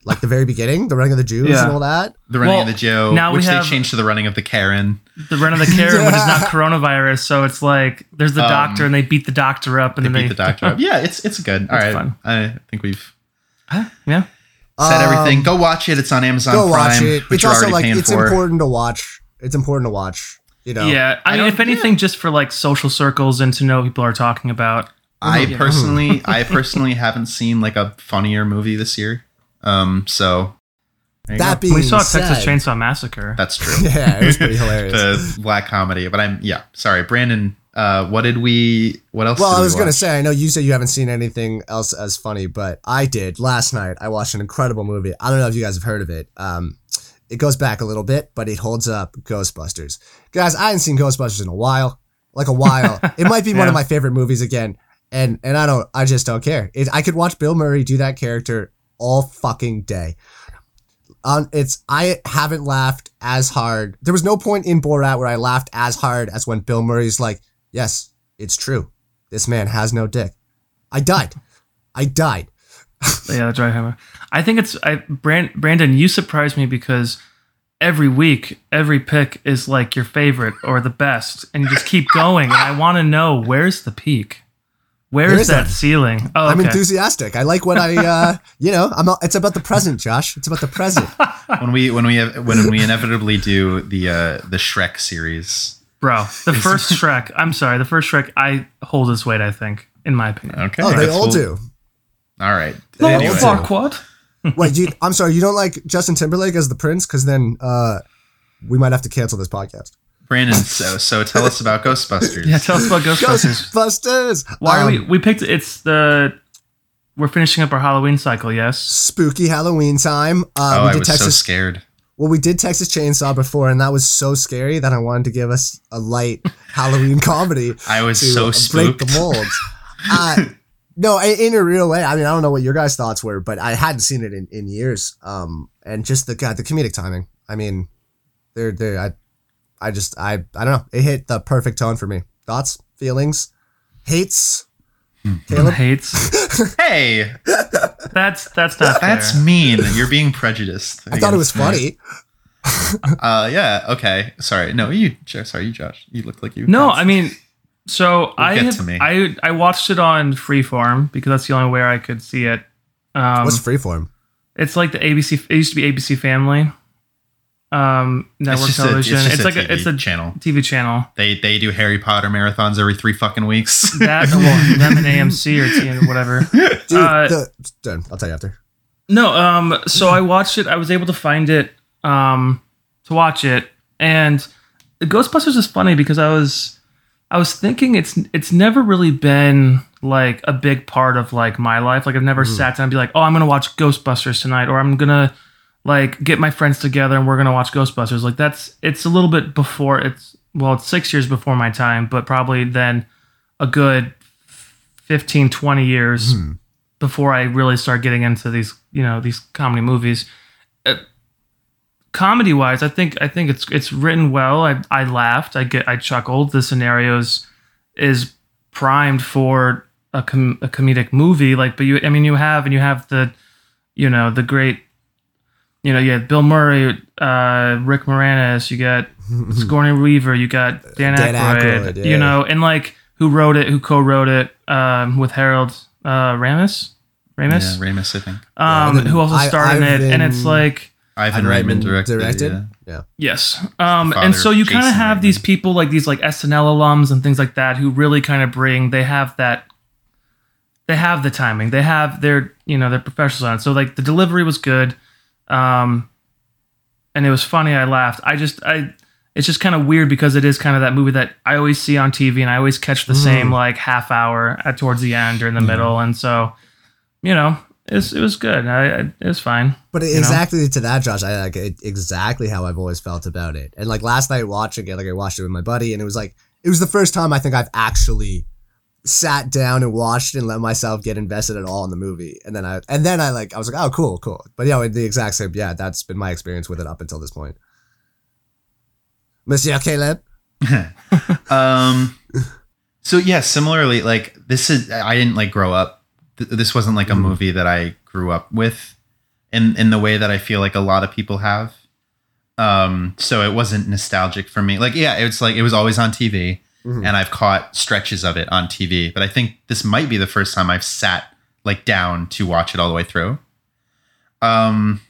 like the very beginning, the running of the Jews Yeah. and all that. the running Well, of the Joe, now we which have- they changed to the running of the Karen. the run of the Karen, which is not coronavirus. So it's like there's the Um, doctor and they beat the doctor up and They then beat they the doctor up. Yeah, it's it's good. All It's right, fun. I think we've yeah. Said Um, everything. Go watch it. It's on Amazon Go watch it. which It's also like it's for. important to watch. It's important to watch. You know. Yeah. I, I mean, if anything, just for like social circles and to know what people are talking about. I Yeah. personally, I personally haven't seen like a funnier movie this year. Um, so That go. being we saw said, Texas Chainsaw Massacre. that's true. Yeah, it was pretty hilarious. the black comedy, but I'm yeah. Sorry, Brandon. Uh, what did we? What else? Well, I we was gonna say, I know you said you haven't seen anything else as funny, but I did last night. I watched an incredible movie. I don't know if you guys have heard of it. Um, it goes back a little bit, but it holds up. Ghostbusters, guys. I hadn't seen Ghostbusters in a while, like a while. it might be one of my favorite movies again, and and I don't, I just don't care. It, I could watch Bill Murray do that character all fucking day. Um, it's I haven't laughed as hard. There was no point in Borat where I laughed as hard as when Bill Murray's like, "Yes, it's true. This man has no dick." I died. I died. yeah, that's right. Hammer. I think it's I Brand, Brandon. You surprised me because every week, every pick is like your favorite or the best, and you just keep going. And I want to know where's the peak. Where's There is that none. ceiling? Oh, I'm okay. enthusiastic. I like what I, uh, you know, I'm. It's about the present, Josh. It's about the present. when we when we have, when we inevitably do the uh the Shrek series. Bro, the first Shrek. I'm sorry, the first Shrek. I hold its weight. I think, in my opinion. Okay. Oh, they that's all cool. do. All right. They all Anyway. do. Farquaad. Wait, you, I'm sorry. You don't like Justin Timberlake as the prince? Because then uh, we might have to cancel this podcast. Brandon, so so tell us about Ghostbusters. Yeah, tell us about Ghostbusters. Ghostbusters. Why are Um, we? We picked. It's the we're finishing up our Halloween cycle. Yes. Spooky Halloween time. Uh, oh, we I did was so Texas. scared. Well, we did Texas Chainsaw before, and that was so scary that I wanted to give us a light Halloween comedy I was so break the mold. uh, no, in a real way. I mean, I don't know what your guys' thoughts were, but I hadn't seen it in, in years. Um, and just the God, the comedic timing. I mean, they're they I, I just I I don't know. It hit the perfect tone for me. Thoughts, feelings, hates. Caleb, Hates. hey, That's that's not that's fair. mean. You're being prejudiced. I thought it was funny. Uh, yeah. Okay. Sorry. No, you. Sorry, you, Josh. You looked like you. No, I mean, so I get have- I I watched it on Freeform because that's the only way I could see it. Um, What's freeform? it's like the ABC. It used to be ABC Family, um, network just a- it's television. just It's, a like a, TV it's a channel. TV channel. They they do Harry Potter marathons every three fucking weeks. That well, them and AMC or TN whatever. Dude, uh, the, done. I'll tell you after. No, um, so I watched it. I was able to find it, um, to watch it, and Ghostbusters is funny because I was, I was thinking it's it's never really been like a big part of like my life. Like I've never sat down and be like, oh, I'm gonna watch Ghostbusters tonight, or I'm gonna like get my friends together and we're gonna watch Ghostbusters. Like that's it's a little bit before it's well, it's six years before my time, but probably then a good 15, 20 years before I really start getting into these, you know, these comedy movies. Uh, comedy wise, I think I think it's it's written well. I I laughed. I get I chuckled. The scenarios is primed for a, com- a comedic movie. Like, but you, I mean, you have and you have the, you know, the great, you know, you had Bill Murray, uh, Rick Moranis. You got Sigourney Weaver. You got Dan, Dan Aykroyd. Aykroyd, yeah. You know, and like who wrote it, who co-wrote it um, with Harold uh, Ramis. Ramis, Yeah, Ramus, I think. um, and then who also I- starred in I've it, and it's like Ivan Reitman directed. yeah. Yeah. yes, um, and so you kind of have Reitman. these people like these like SNL alums and things like that who really kind of bring they have that they have the timing they have their you know their professionals on so like the delivery was good, um, and it was funny I laughed I just I it's just kind of weird because it is kind of that movie that I always see on TV and I always catch the same like half hour at towards the end or in the middle and so you know it was, it was good I, I it was fine. But know? exactly to that, Josh, I like it, exactly how I've always felt about it. And like last night watching it, like I watched it with my buddy, and it was like it was the first time I think I've actually sat down and watched and let myself get invested at all in the movie. And then I and then I like I was like, oh, cool, cool. But yeah, the exact same. Yeah, that's been my experience with it up until this point. Monsieur Caleb. Um. So yeah, similarly, like this is I didn't like grow up. th- This wasn't like a movie that I grew up with, in in the way that I feel like a lot of people have. Um. So it wasn't nostalgic for me. Like yeah, it's like it was always on TV, Mhm. and I've caught stretches of it on TV. But I think this might be the first time I've sat like down to watch it all the way through. Um.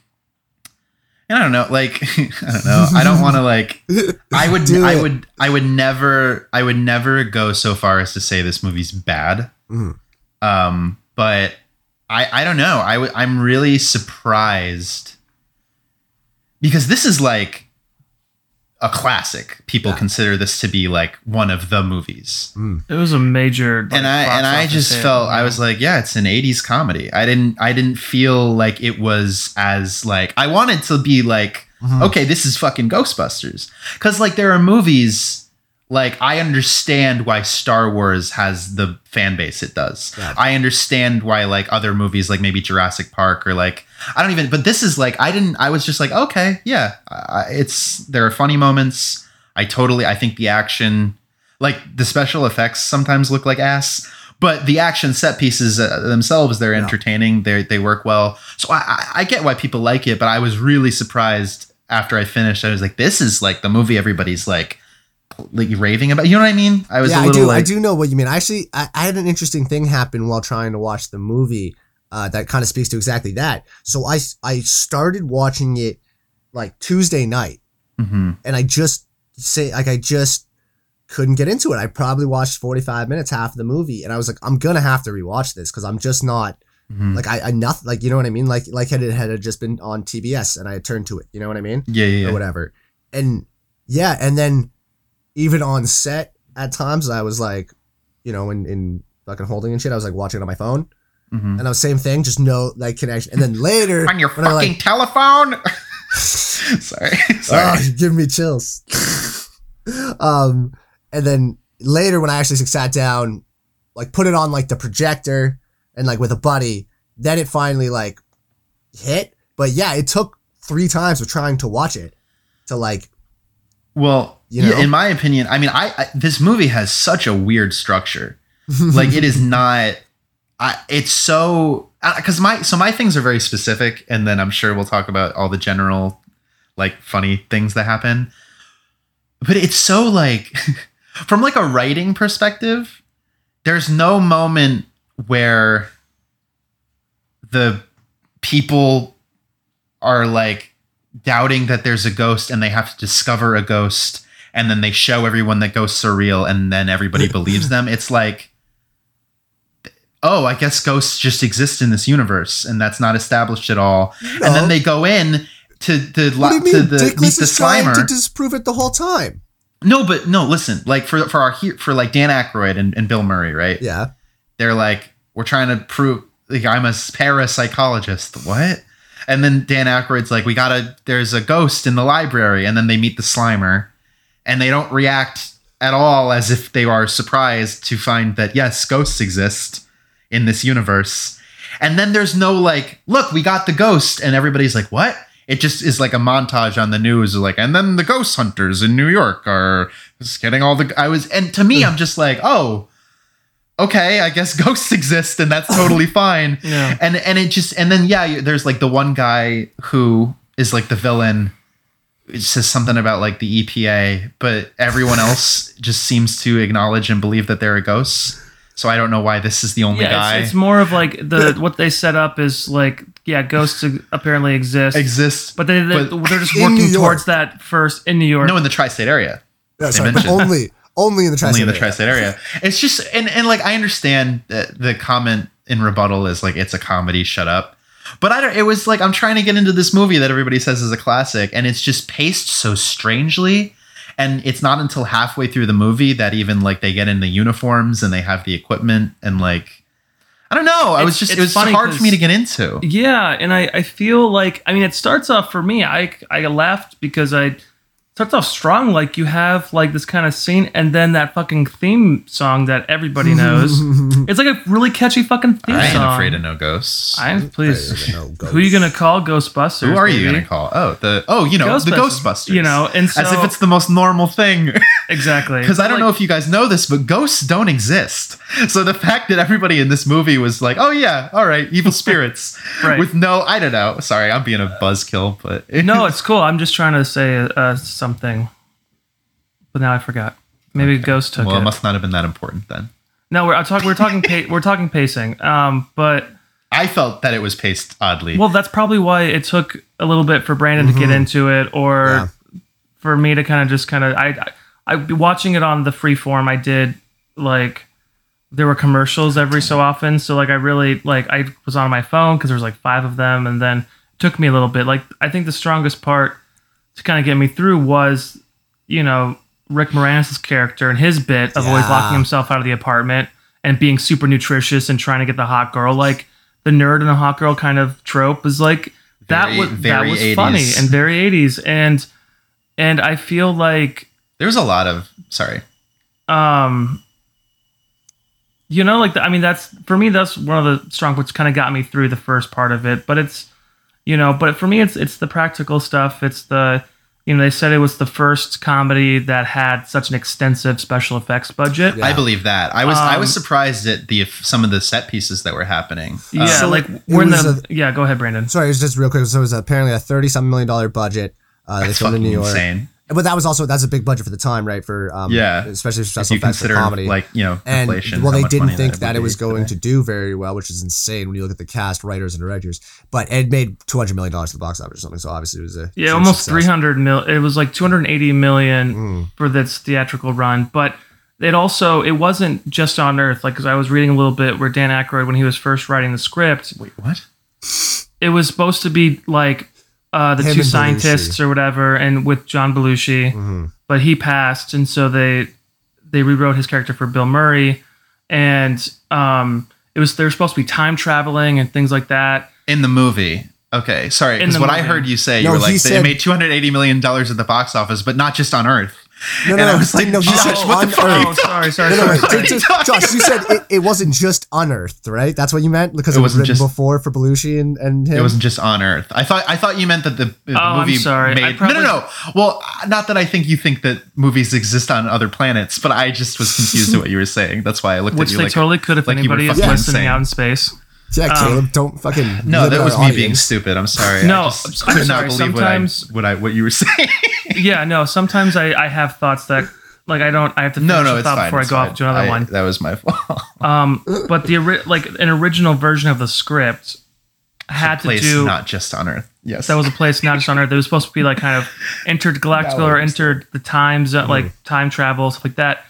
And I don't know, like I don't know. I don't want to like I would Do I it. would I would never I would never go so far as to say this movie's bad. Mhm. Um but I I don't know. I w- I'm really surprised because this is like a classic. People Yeah. consider this to be like one of the movies. It was a major, like, and I and I just hit, felt I was like, yeah, it's an 80s comedy. I didn't I didn't feel like it was as like I wanted to be like Mm-hmm. okay, this is fucking Ghostbusters. Cuz like there are movies like I understand why Star Wars has the fan base it does. Yeah. I understand why like other movies like maybe Jurassic Park or like I don't even but this is like I didn't I was just like okay, yeah, I, it's there are funny moments. I totally I think the action like the special effects sometimes look like ass but the action set pieces uh, themselves they're Yeah. entertaining they they work well so I i get why people like it but i was really surprised after i finished i was like this is like the movie everybody's like like raving about you know what i mean i was yeah, a I little do. I do know what you mean. Actually, I, I had an interesting thing happen while trying to watch the movie uh, that kind of speaks to exactly that. So I I started watching it like Tuesday night, Mhm. and I just say like I just couldn't get into it. I probably watched forty five minutes, half of the movie, and I was like, I'm gonna have to rewatch this because I'm just not Mhm. like I, I nothing like you know what I mean. Like like had it had just been on TBS and I had turned to it. You know what I mean? yeah yeah, or yeah. whatever. And yeah, and then even on set at times I was like, you know, in, in fucking holding and shit, I was like watching it on my phone. Mhm. And I was same thing, just no like connection. And then later On your fucking like, telephone. Sorry. Sorry. Oh, you give me chills. um, and then later when I actually sat down, like put it on like the projector and like with a buddy, then it finally like hit. But yeah, it took three times of trying to watch it to like Well, You yeah, in my opinion, I mean, I, I this movie has such a weird structure. like it is not. I it's so because my so my things are very specific, and then I'm sure we'll talk about all the general like funny things that happen. But it's so like from like a writing perspective, there's no moment where the people are like doubting that there's a ghost and they have to discover a ghost and then they show everyone that ghosts are real and then everybody believes them it's like oh i guess ghosts just exist in this universe and that's not established at all and then they go in to the what do you to mean? the Dickless meet the slimer to disprove it the whole time. no but no listen like for for our for like dan Aykroyd and, and bill murray right Yeah. they're like, we're trying to prove like I'm a parapsychologist. What? And then Dan Aykroyd's like, we gotta. There's a ghost in the library, and then they meet the Slimer, and they don't react at all as if they are surprised to find that yes, ghosts exist in this universe. And then there's no like, look, we got the ghost, and everybody's like, what? It just is like a montage on the news, like, and then the ghost hunters in New York are just getting all the. I was, and to me, I'm just like, oh, okay, I guess ghosts exist, and that's totally fine. Yeah. And and it just, and then yeah, there's like the one guy who is like the villain. It says something about like the EPA, but everyone else just seems to acknowledge and believe that there are ghosts. So I don't know why this is the only Yeah, guy it's, it's more of like the what they set up is like yeah, ghosts apparently exist, exists. but they, they But- they're just working towards that first in New York. no, in the tri-state area. No, sorry, but only only in the tri only in the tri-state area. It's just and and like I understand that the comment in rebuttal is like it's a comedy, shut up. But I don't. It was like I'm trying to get into this movie that everybody says is a classic, and it's just paced so strangely. And it's not until halfway through the movie that even like they get in the uniforms and they have the equipment and like I don't know. I was just it was hard for me to get into. Yeah, and I, I feel like I mean it starts off for me. I I laughed because I starts off strong. Like you have like this kind of scene, and then that fucking theme song that everybody knows. it's like a really catchy fucking theme I ain't song. afraid of no ghosts. I'm please. Afraid of no ghosts. Who are you gonna call Ghostbusters? Who are you baby? gonna call? Oh, the oh, you know, the Ghostbusters, Ghostbusters. you know, and so, as if it's the most normal thing. Exactly. Because I don't Like, know if you guys know this, but ghosts don't exist. So the fact that everybody in this movie was like, "Oh yeah, all right, evil spirits," Right. with no, I don't know. Sorry, I'm being a buzzkill, but No, it's cool. I'm just trying to say uh, something, but now I forgot. Maybe Ghost took well, it Well, it. must not have been that important then. no, we're talking. We're talking. Pa- we're talking pacing. Um, but I felt that it was paced oddly. well, that's probably why it took a little bit for Brandon to get into it, or Yeah. for me to kind of just kind of. I, I, I watching it on the Freeform. I did like there were commercials every so often, so like I really like I was on my phone because there was like five of them, and then took me a little bit. Like I think the strongest part to kind of get me through was, you know, Rick Moranis' character and his bit of always locking himself out of the apartment and being super nutritious and trying to get the hot girl. Like the nerd and the hot girl kind of trope is like that Very- was that was 80s. funny and very 80s and and I feel like there was a lot of sorry. um you know like the, i mean that's for me that's one of the strong points kind of got me through the first part of it but it's you know but for me it's it's the practical stuff it's the you know they said it was the first comedy that had such an extensive special effects budget Yeah. I believe that. I was I was Um, surprised at the some of the set pieces that were happening. yeah, Uh, So like it we're in the was yeah go ahead brandon Sorry, it was just real quick. So it was apparently a thirty-something million dollar budget. Uh, they it's filmed in fucking New York, insane. But that was also that's a big budget for the time, right? For um, Yeah. especially for If special effects for comedy. like you know and inflation. well, they didn't think that, would it was going today. to do very well, which is insane when you look at the cast, writers, and directors. But it made two hundred million dollars to the box office or something. So obviously it was a yeah almost 300 mil it was like 280 million Mm. for this theatrical run, but it also it wasn't just on Earth. Like, because I was reading a little bit where Dan Aykroyd, when he was first writing the script, Wait, what? it was supposed to be like uh, the Him two and scientists or whatever, and with John Belushi, Mhm. but he passed, and so they they rewrote his character for Bill Murray, and um, it was they're supposed to be time traveling and things like that. in the movie. Okay, sorry, because the what I heard you say, No, you were he like they said- made two hundred eighty million dollars at the box office, but not just on Earth. No, And no, I no. was like, no, he said Josh, what on the fuck? Earth. Oh, sorry, sorry, No, no, sorry. wait. sorry. Just- just- Josh, you said it, it wasn't just unearthed, right? That's what you meant because It it, was wasn't written just- before for Belushi and, and him. It wasn't just on Earth. I thought I thought you meant that the, the Oh, I'm movie sorry. Made. probably- No, no, no. Well, not that I think you think that movies exist on other planets, but I just was confused at what you were saying. That's why I looked Which at you they like totally could if like anybody is listening insane. out in space. Yeah, um, Caleb, don't fucking. No, that our was me being stupid. I'm sorry. No, I just I'm could not sorry. believe Sometimes- what I what I what you were saying. Yeah, no. Sometimes I, I have thoughts that like I don't. I have to finish no, no, a it's thought fine. before it's I go fine. off to another I- one. That was my fault. Um, but the like an original version of the script had to Place do not just on Earth. Yes, that was a place not just on Earth. It was supposed to be like kind of intergalactical Now or entered the times zone, like time travel stuff like that.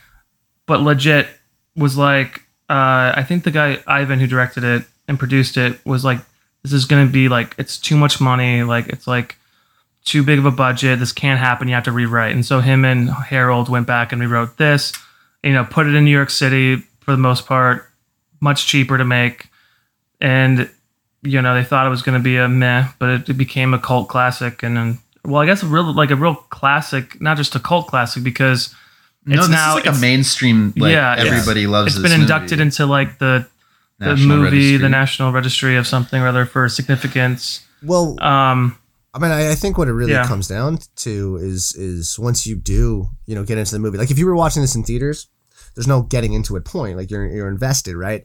But legit was like uh, I think the guy Ivan who directed it and produced it was like this is gonna be like it's too much money, like it's like too big of a budget. This can't happen. You have to rewrite. And so him and Harold went back and rewrote this. You know, put it in New York City for the most part, much cheaper to make, and you know they thought it was going to be a meh, but it, it became a cult classic. And then, well, I guess a real like a real classic, not just a cult classic because no, it's now like a mainstream. Like, Yeah, everybody loves. it's been inducted movie. into like the the National movie, Registry. the National Registry of something or other for significance. Well, Um, I mean, I, I think what it really Yeah. comes down to is is once you do, you know, get into the movie. Like if you were watching this in theaters, there's no getting into it point. Like you're you're invested, right?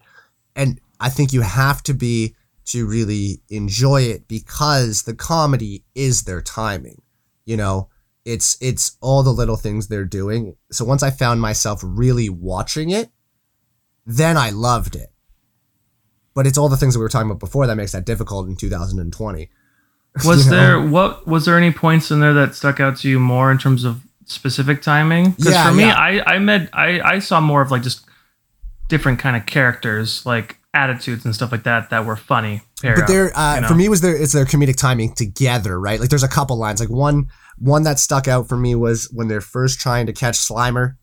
And I think you have to be to really enjoy it because the comedy is their timing. You know, it's it's all the little things they're doing. So once I found myself really watching it, then I loved it. But it's all the things that we were talking about before that makes that difficult in 2020. was You know? there what was there any points in there that stuck out to you more in terms of specific timing? Because Yeah, for me, yeah. I I met I I saw more of like just different kind of characters, like attitudes and stuff like that that were funny. but there uh, you know? for me was there it's their comedic timing together right like there's a couple lines like one one that stuck out for me was when they're first trying to catch slimer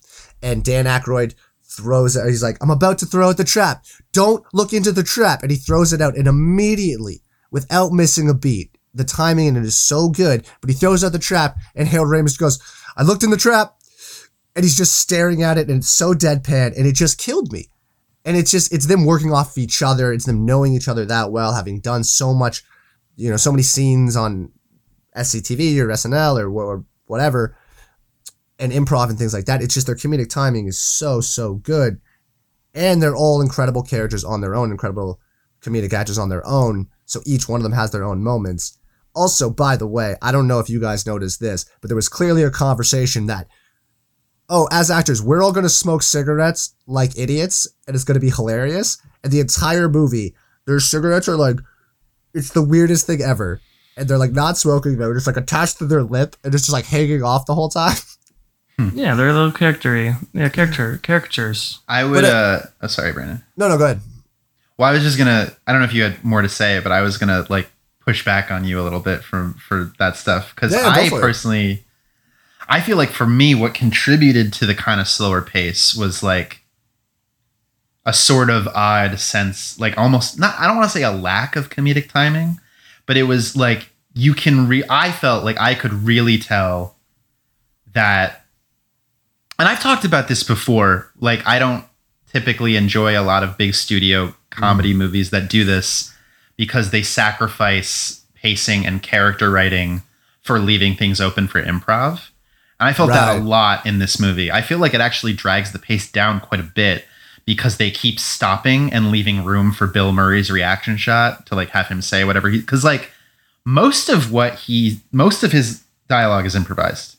and dan Aykroyd throws it he's like i'm about to throw out the trap. Don't look into the trap. And he throws it out and immediately without missing a beat the timing in it is so good but he throws out the trap and harold ramis goes i looked in the trap and he's just staring at it and it's so deadpan and it just killed me. And it's just it's them working off each other it's them knowing each other that well having done so much you know so many scenes on sctv or snl or, or whatever and improv and things like that it's just their comedic timing is so so good and they're all incredible characters on their own incredible comedic actors on their own so each one of them has their own moments also by the way i don't know if you guys noticed this but there was clearly a conversation that oh, as actors, we're all going to smoke cigarettes like idiots, and it's going to be hilarious. And the entire movie, their cigarettes are like, it's the weirdest thing ever. And they're like not smoking, they're just like attached to their lip, and it's just like hanging off the whole time. yeah, they're a little charactery, yeah, character caricatures. I would. But, uh, uh, oh, sorry, Brandon. No, no, go ahead. Well, I was just gonna. I don't know if you had more to say, but I was gonna like push back on you a little bit from for that stuff because Yeah, I for it. personally, I feel like for me, what contributed to the kind of slower pace was like a sort of odd sense, like almost not. I don't want to say a lack of comedic timing, but it was like you can re. I felt like I could really tell that and I've talked about this before. Like, I don't typically enjoy a lot of big studio comedy mm. movies that do this because they sacrifice pacing and character writing for leaving things open for improv. And I felt that a lot in this movie. I feel like it actually drags the pace down quite a bit because they keep stopping and leaving room for Bill Murray's reaction shot to like have him say whatever he cuz like most of what he most of his dialogue is improvised.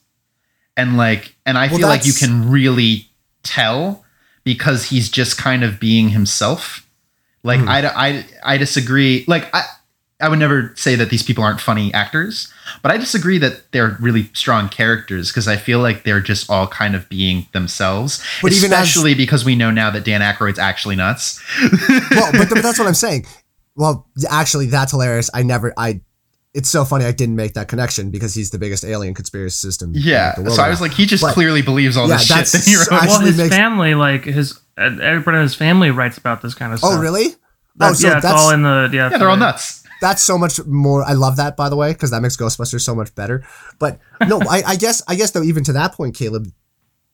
And like and I Well, feel like you can really tell because he's just kind of being himself. Like Hmm. I, I I disagree. Like I I would never say that these people aren't funny actors, but I disagree that they're really strong characters because I feel like they're just all kind of being themselves. But even as- especially because we know now that Dan Aykroyd's actually nuts. well, but, but that's what I'm saying. Well, actually, that's hilarious. I never, I, it's so funny. I didn't make that connection because he's the biggest alien conspiracy system. in yeah. the world So I was like, he just But- clearly believes all Yeah, this shit that he wrote. well, his makes- family, like his, uh, everybody in his family writes about this kind of stuff. oh, really? That, Oh, so yeah, it's that's- all in the yeah. Yeah, they're all nuts. That's so much more. I love that, by the way, because that makes Ghostbusters so much better. But no, I, I guess, I guess though, even to that point, Caleb,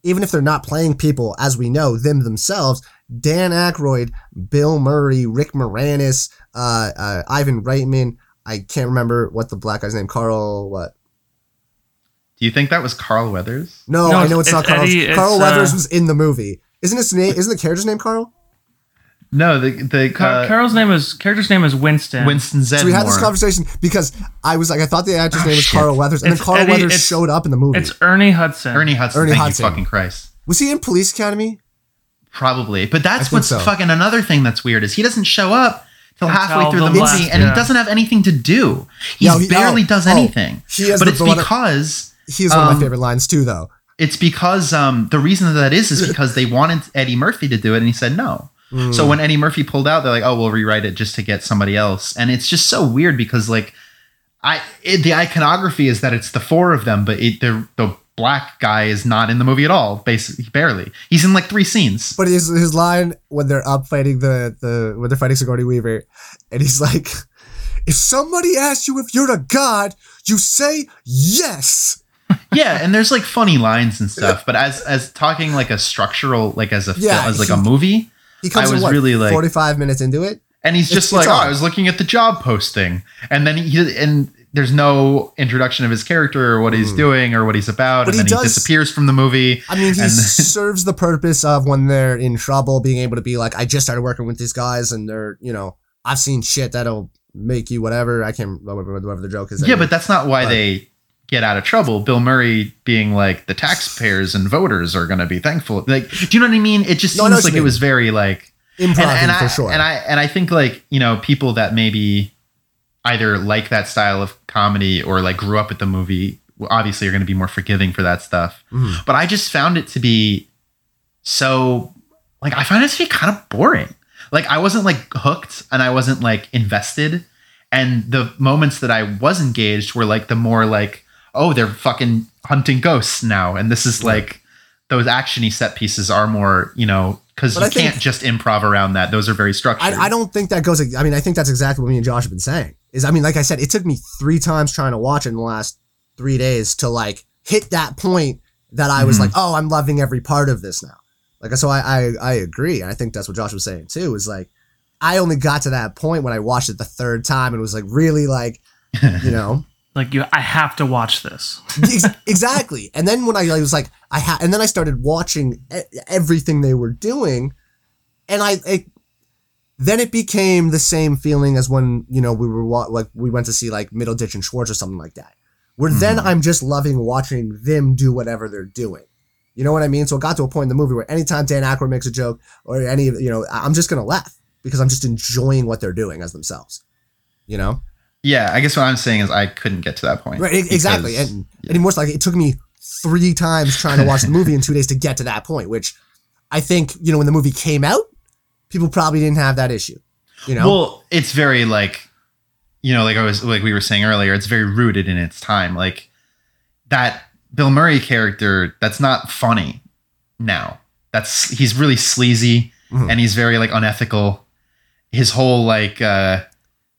even if they're not playing people as we know them themselves, Dan Aykroyd, Bill Murray, Rick Moranis, uh, uh, Ivan Reitman. I can't remember what the black guy's name. Carl, what? Do you think that was Carl Weathers? No, No, I know it's, it's not Carl. Eddie, it's, Carl uh, Weathers was in the movie. Isn't his name? Isn't the character's name Carl? No, the the Car- uh, Carol's name is character's name is Winston. Winston Zeddemore. So we had this conversation because I was like, I thought the actor's Oh, name was shit. Carl Weathers, and It's then Carl Eddie- Weathers showed up in the movie. It's Ernie Hudson. Ernie Hudson. Ernie thank Hudson. you, fucking Christ. was he in Police Academy? Probably, but that's think what's so. fucking another thing that's weird is he doesn't show up till halfway through the the movie, last- and yeah. he doesn't have anything to do. He Yeah, he- barely oh, does oh, anything. he has but the it's blood- because He is one of Um, my favorite lines too, though. it's because um, the reason that, that is is because they wanted Eddie Murphy to do it, and he said no. Hmm. So when Eddie Murphy pulled out, they're like, "Oh, we'll rewrite it just to get somebody else," and it's just so weird because like, I it, the iconography is that it's the four of them, but it, the the black guy is not in the movie at all, basically barely. He's in like three scenes. But his his line when they're up fighting the the when they're fighting Sigourney Weaver, and he's like, "If somebody asks you if you're a god, you say yes." yeah, and there's like funny lines and stuff, but as as talking like a structural, like as a Yeah, as like he- a movie, He comes I was what, really, like- forty five minutes into it. and he's It's- just like, it's "Oh, on. I was looking at the job posting," and then he and there's no introduction of his character or what he's hmm. doing or what he's about. But and he then he disappears from the movie. I mean, he serves the purpose of when they're in trouble, being able to be like, "I just started working with these guys, and they're you know, I've seen shit that'll make you whatever." I can't remember whatever the joke is. Yeah, but that's not why But- they get out of trouble. Bill Murray being like the taxpayers and voters are going to be thankful. Like, do you know what I mean? It just No, seems like it was very like improv for I, sure. And I and I think like you know people that maybe either like that style of comedy or like grew up with the movie obviously are going to be more forgiving for that stuff. Mhm. But I just found it to be so like I found it to be kind of boring. Like I wasn't like hooked and I wasn't like invested. And the moments that I was engaged were like the more like, oh, they're fucking hunting ghosts now. And this is like those actiony set pieces are more, you know, because you can't just improv around that. Those are very structured. I, I don't think that goes. I mean, I think that's exactly what me and Josh have been saying. Is I mean, like I said, it took me three times trying to watch it in the last three days to like hit that point that I was Mhm. like, oh, I'm loving every part of this now. Like, so I, I I agree, and I think that's what Josh was saying too. Is like, I only got to that point when I watched it the third time and was like really like, you know, Like you, I have to watch this. Exactly. And then when I, I was like, I had, and then I started watching everything they were doing, and I, it, then it became the same feeling as when you know we were wa- like we went to see like Middleditch and Schwartz or something like that. Where then Mhm. I'm just loving watching them do whatever they're doing. You know what I mean? So it got to a point in the movie where anytime Dan Aykroyd makes a joke or any, of you know, I'm just gonna laugh because I'm just enjoying what they're doing as themselves. You know? Yeah, I guess what I'm saying is I couldn't get to that point. Right, e- exactly. because- And, and more like it took me three times trying to watch the movie in two days to get to that point, which I think, you know, when the movie came out, people probably didn't have that issue. You know? Well, it's very like, you know, like I was like we were saying earlier, it's very rooted in its time. Like that Bill Murray character, that's not funny now. That's he's really sleazy Mhm. and he's very like unethical. His whole like uh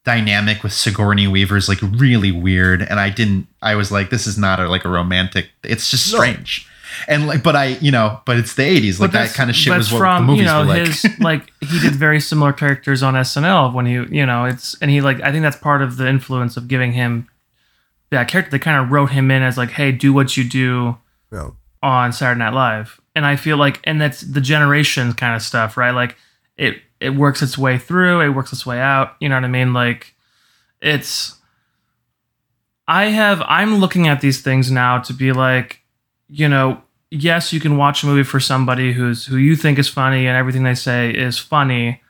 dynamic with Sigourney Weaver is like really weird. And I didn't I was like, this is not a like a romantic it's just No. strange. And like, but I, you know, but it's the '80s. Like that kind of shit was what the movies you know were like. his like he did very similar characters on SNL when he you know it's and he like I think that's part of the influence of giving him that character. They kind of wrote him in as like, hey, do what you do you know, on Saturday Night Live, and I feel like and that's the generations kind of stuff, right? Like it it works its way through, it works its way out. You know what I mean? Like it's. I have I'm looking at these things now to be like, you know, yes, you can watch a movie for somebody who's who you think is funny and everything they say is funny.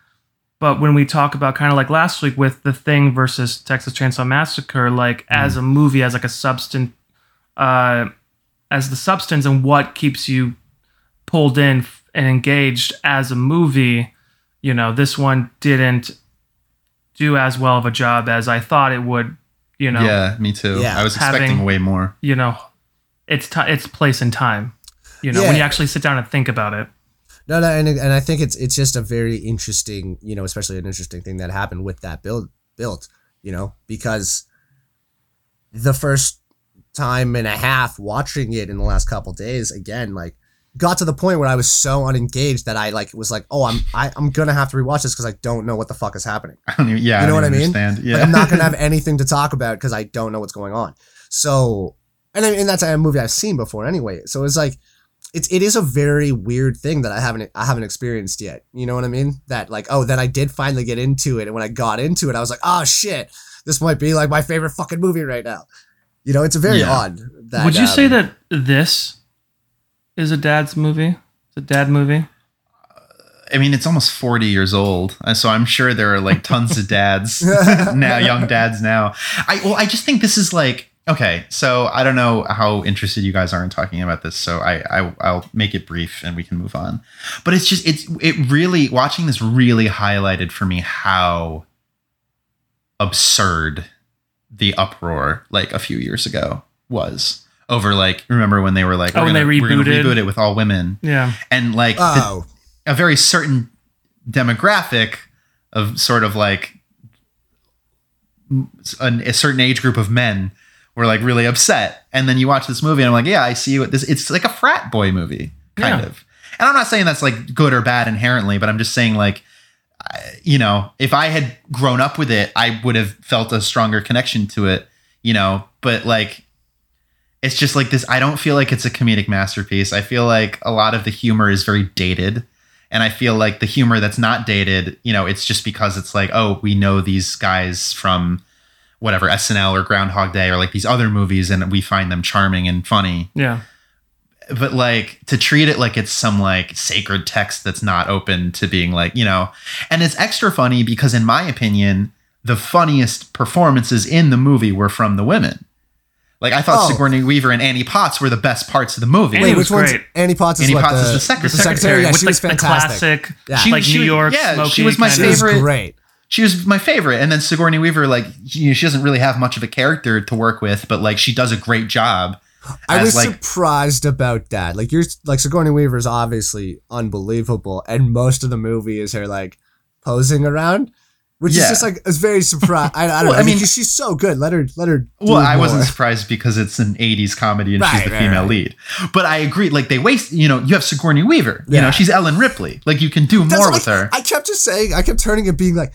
But when we talk about kind of like last week with The Thing versus Texas Chainsaw Massacre, like as a movie, as like a substance, uh, as the substance and what keeps you pulled in and engaged as a movie, you know, this one didn't do as well of a job as I thought it would. You know, yeah, me too. Yeah. I was Having- expecting way more. you know, its ti its place in time. You know, when you actually sit down and think about it. No, no, and and I think it's it's just a very interesting, you know, especially an interesting thing that happened with that build built, you know, because the first time and a half watching it in the last couple days again, like got to the point where I was so unengaged that I like was like, oh, I'm I, I'm gonna have to rewatch this because I don't know what the fuck is happening. I don't even, yeah, You know I what I mean? Understand. Yeah, Like I'm not gonna have anything to talk about because I don't know what's going on. So, and I and that's a movie I've seen before anyway. So it's like, it's it is a very weird thing that I haven't I haven't experienced yet. You know what I mean? That like, oh, then I did finally get into it, and when I got into it, I was like, oh shit, this might be like my favorite fucking movie right now. You know, it's a very Yeah. odd. That, Would you say um, that this is a dad's movie? It's a dad movie. I mean, it's almost 40 years old. uh, So I'm sure there are like tons of dads now, young dads now. I well, I just think this is like okay. So I don't know how interested you guys are in talking about this. So I, I I'll make it brief and we can move on. But it's just it's it really watching this really highlighted for me how absurd the uproar like a few years ago was over like remember when they were like Oh, when gonna, they we're rebooted? reboot it with all women Yeah. and like the, Oh, a very certain demographic of sort of like a, a certain age group of men were like really upset and then you watch this movie and i'm like yeah i see what this it's like a frat boy movie kind Yeah. of and i'm not saying that's like good or bad inherently but i'm just saying like you know if i had grown up with it i would have felt a stronger connection to it you know but like it's just like this i don't feel like it's a comedic masterpiece. I feel like a lot of the humor is very dated. And i feel like the humor that's not dated you know it's just because it's like oh we know these guys from whatever snl or groundhog day or like these other movies and we find them charming and funny. Yeah. but like to treat it like it's some like sacred text that's not open to being like you know and it's extra funny because in my opinion the funniest performances in the movie were from the women like i thought Oh. sigourney weaver and annie potts were the best parts of the movie Annie wait, was which one's. Annie Potts is Annie what Potts the, is the secretary. the secretary. Yeah, with she like was the fantastic. classic, Yeah. She- like she New York yeah, smoky. she was my kind She was favorite- great. she was my favorite and then sigourney weaver like you know, she doesn't really have much of a character to work with but like she does a great job I as, was like- surprised about that. Like you're like Sigourney Weaver is obviously unbelievable, and most of the movie is her like posing around, which Yeah. is just like it's very surprised. I, I don't Well, know. I mean, she's so good. Let her let her. Well, I wasn't more. surprised because it's an 80s comedy and she's the right, female right. lead. But I agree, like they waste, you know, you have Sigourney Weaver. You know, she's Ellen Ripley. Like you can do That's more with I, her. I kept just saying. I kept turning and being like,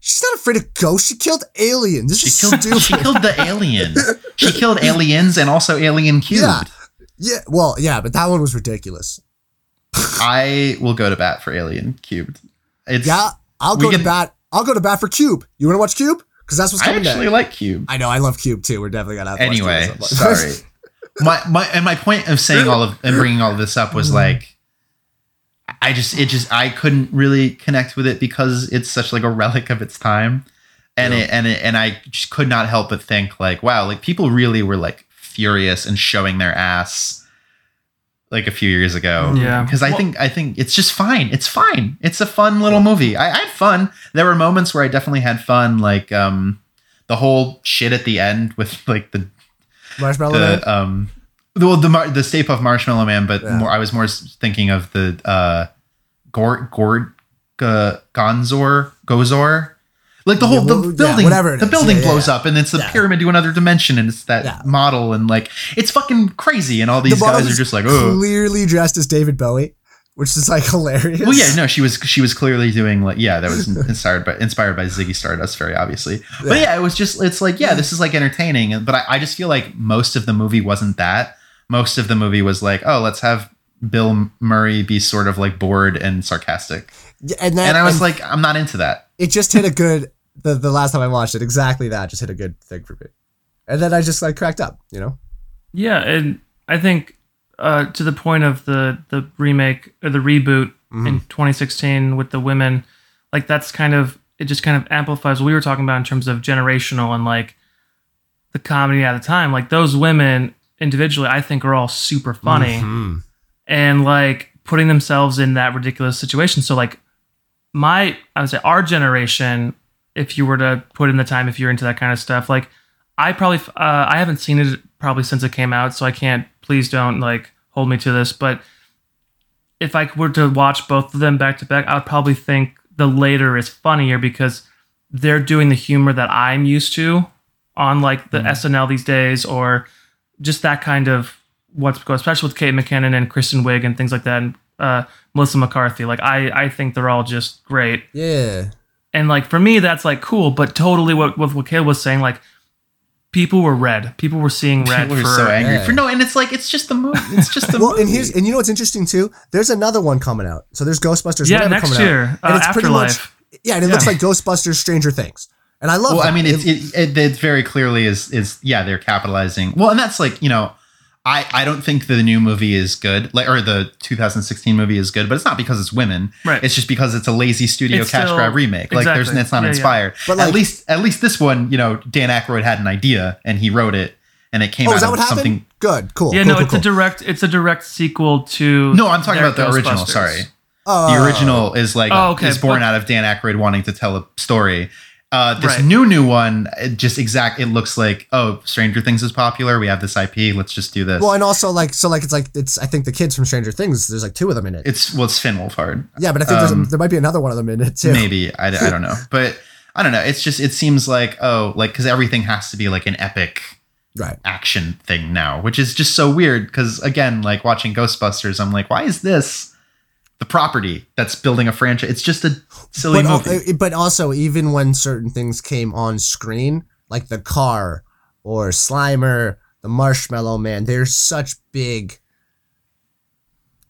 she's not afraid of ghosts. She killed aliens. This She is killed stupid. she killed the alien. She killed aliens and also Alien Cubed. Yeah. yeah. Well, yeah, but that one was ridiculous. I will go to bat for Alien Cubed. It's Yeah, I'll go to can- bat. I'll go to bat for Cube. You want to watch Cube? Because that's what's coming. I actually like Cube. I know. I love Cube too. We're definitely gonna have to Anyway, sorry. my my and my point of saying all of and bringing all of this up was Mm-hmm. like I just it just I couldn't really connect with it because it's such like a relic of its time. And Yeah. it and it and I just could not help but think like wow, like people really were like furious and showing their ass like a few years ago. Yeah. Because I Well- think I think it's just fine. It's fine. It's a fun little movie. I, I had fun. There were moments where I definitely had fun, like um the whole shit at the end with like the Marshmallow Man. the um the well, the Mar- the Stay Puft Marshmallow Man, but Yeah. more I was more thinking of the uh Gord Gord G- Gonzor Gozer. Like the Yeah, whole the well, yeah, building, whatever the is. building Yeah, yeah, blows yeah. up, and it's the Yeah. pyramid to another dimension, and it's that Yeah. model, and like it's fucking crazy, and all these model guys are just like, oh, clearly dressed as David Bowie, which is like hilarious. well, yeah, no, she was she was clearly doing like yeah, that was inspired by inspired by Ziggy Stardust, very obviously. But Yeah. yeah, it was just it's like yeah, this is like entertaining, but I, I just feel like most of the movie wasn't that. Most of the movie was like, oh, let's have Bill Murray be sort of like bored and sarcastic, Yeah, and then and I was and like, I'm not into that. it just hit a good. The the last time I watched it, exactly that just hit a good thing for me, and then I just like cracked up. You know. Yeah, and I think uh, to the point of the the remake or the reboot in 2016 with the women, like that's kind of it just kind of amplifies what we were talking about in terms of generational and like the comedy at the time. Like those women individually, I think are all super funny Mhm. and like putting themselves in that ridiculous situation. So like my I would say our generation, if you were to put in the time, if you're into that kind of stuff, like I probably uh, I haven't seen it probably since it came out, so I can't. Please don't like hold me to this, but if I were to watch both of them back to back, I would probably think the later is funnier because they're doing the humor that I'm used to on like the SNL these days or just that kind of what's going, especially with Kate McKinnon and Kristen Wiig and things like that, and uh, Melissa McCarthy. Like I, I think they're all just great. Yeah. And like for me, that's like cool, but totally what what, what Caleb was saying, like people were red. People were seeing red People are for so angry Yeah. for no, and it's like it's just the movie. It's just the Well, movie. and here's and you know what's interesting too? There's another one coming out. So there's Ghostbusters. Yeah, next coming year, out. uh, And it's pretty much Afterlife. yeah, and it looks like Ghostbusters Stranger Things. And I love well, that. I mean, it's it, it, it very clearly is is yeah, they're capitalizing. Well, and that's like you know, I I don't think the new movie is good, like or the 2016 movie is good, but it's not because it's women. Right. It's just because it's a lazy studio It's cash still- grab remake. Like there's it's not Yeah, yeah. inspired. But, at least at least this one, you know, Dan Aykroyd had an idea and he wrote it, and it came oh, out is that of what happened? something. Good, cool. Yeah, cool, no, cool, it's a direct it's a direct sequel to No, I'm talking about the original. Sorry. Oh, The original is like Oh, okay, is born but- out of Dan Aykroyd wanting to tell a story. Uh, this Right. new new one, it just exact. It looks like oh, Stranger Things is popular. We have this IP. Let's just do this. Well, and also like so like it's like it's I think the kids from Stranger Things. There's like two of them in it. it's well, it's Finn Wolfhard. yeah, but I think um, there might be another one of them in it too. Maybe I, I don't know, but I don't know. It's just it seems like oh, like because everything has to be like an epic Right. action thing now, which is just so weird. Because again, like watching Ghostbusters, I'm like, why is this the property that's building a franchise? It's just a silly But, movie. uh, but also even when certain things came on screen, like the car or Slimer, the Marshmallow Man, they're such big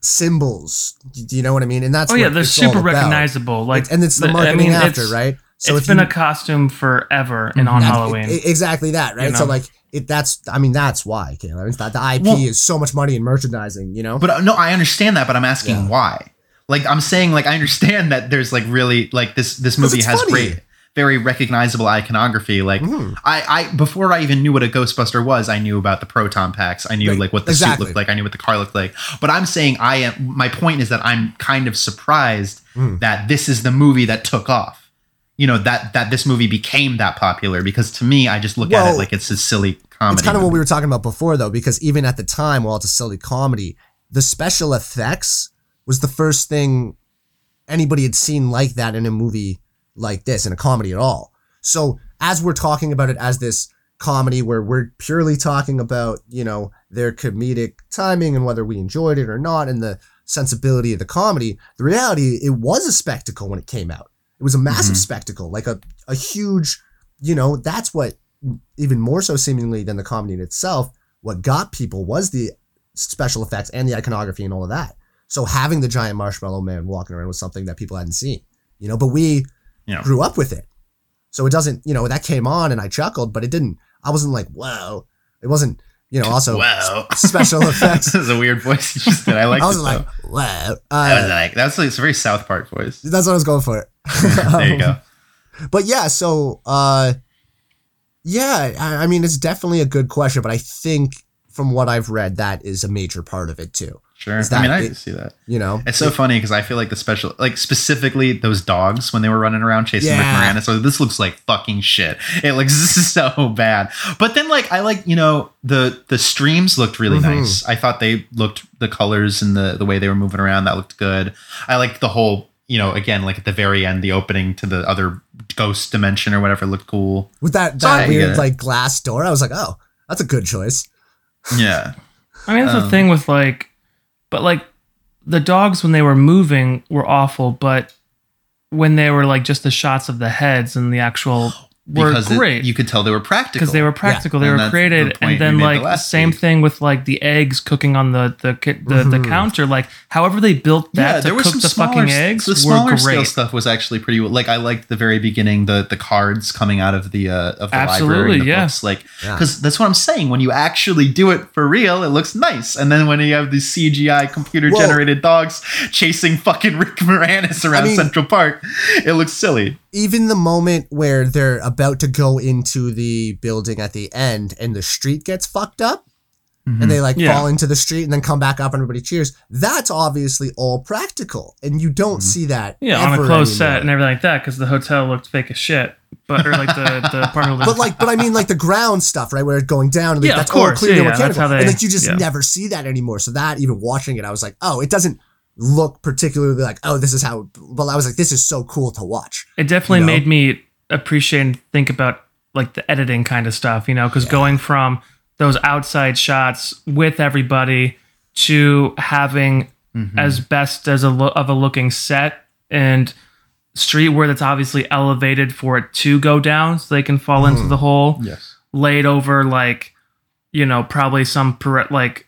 symbols. Do you know what I mean? And that's Oh yeah, they're it's all super about. recognizable. Like and it's the I marketing mean, after, it's- right? So it's if been you- a costume forever and on That's- Halloween. e- exactly that, right? You So like it that's I mean that's why, Caleb. It's that the IP Well- is so much money in merchandising, you know? But uh, no, I understand that, but I'm asking Yeah. why. Like I'm saying, like I understand that there's like really like this this movie has funny. great, very recognizable iconography. Like Mhm. I I before I even knew what a Ghostbuster was, I knew about the proton packs. I knew Right, like what the exactly. suit looked like. I knew what the car looked like. But I'm saying I am. My point is that I'm kind of surprised Mm. that this is the movie that took off. You know that that this movie became that popular because to me, I just look at it like it's a silly comedy. It's kind of what we were talking about before, though, because even at the time, while it's a silly comedy, the special effects was the first thing anybody had seen like that in a movie like this, in a comedy at all. So as we're talking about it as this comedy where we're purely talking about, you know, their comedic timing and whether we enjoyed it or not and the sensibility of the comedy, the reality, it was a spectacle when it came out. It was a massive mm-hmm. spectacle, like a, a huge, you know, that's what even more so seemingly than the comedy in itself, what got people was the special effects and the iconography and all of that. So having the giant marshmallow man walking around was something that people hadn't seen, you know, but we Yeah. grew up with it. So it doesn't, you know, that came on and I chuckled, but it didn't, I wasn't like, whoa. It wasn't, you know, also Wow. special effects. this is a weird voice you just did. I like I though. like, wow. I was Uh, like, that's like, it's a very South Park voice. that's what I was going for. There you go. But yeah, so uh yeah, I, I mean it's definitely a good question, but I think from what I've read, that is a major part of it too. Sure. Is I mean, I it- see that. You know? It's so funny because I feel like the special, like specifically those dogs when they were running around chasing Rick Yeah. Moranis. So this looks like fucking shit. It looks so bad. But then, like, I like you know the the streams looked really Mhm. nice. I thought they looked the colors and the the way they were moving around that looked good. I liked the whole. You know, again, like at the very end, the opening to the other ghost dimension or whatever looked cool. With that that I weird like glass door, I was like, oh, that's a good choice. Yeah. I mean, that's the Um, thing with like, but like, the dogs when they were moving were awful, but when they were like just the shots of the heads and the actual oh, were Because it- great you could tell they were practical. because they were practical. They And were that's the created, point and then we made the like same week. thing with like the eggs cooking on the the the, the Mhm. counter. Like, however they built that yeah, to cook the fucking eggs The were smaller scale stuff was actually pretty. Like I liked the very beginning, the the cards coming out of the uh, of the library, Absolutely, and the yeah. books. Like Yeah. because that's what I'm saying. When you actually do it for real, it looks nice. And then when you have these CGI computer generated dogs chasing fucking Rick Moranis around mean- Central Park, it looks silly. Even the moment where they're about to go into the building at the end and the street gets fucked up and they mm-hmm. like Yeah. fall into the street and then come back up and everybody cheers, that's obviously all practical. And you don't mm-hmm. see that. Yeah, on a closed set and everything like that because the hotel looked fake as shit. But or like the the apartment. But like, but I mean, like the ground stuff, right, where it's going down, and like, Yeah, of that's course. all clearly Yeah, yeah, that's how they- and like you just yeah. never see that anymore. So that even watching it, I was like, oh, it doesn't look particularly like, oh, this is how. But I was like, this is so cool to watch. It definitely You know? made me appreciate and think about like the editing kind of stuff, you know, because going from those outside shots with everybody to having Mhm. as best as a lo- of a looking set and street where that's obviously elevated for it to go down so they can fall into Mhm. the hole yes. laid over like you know probably some per- like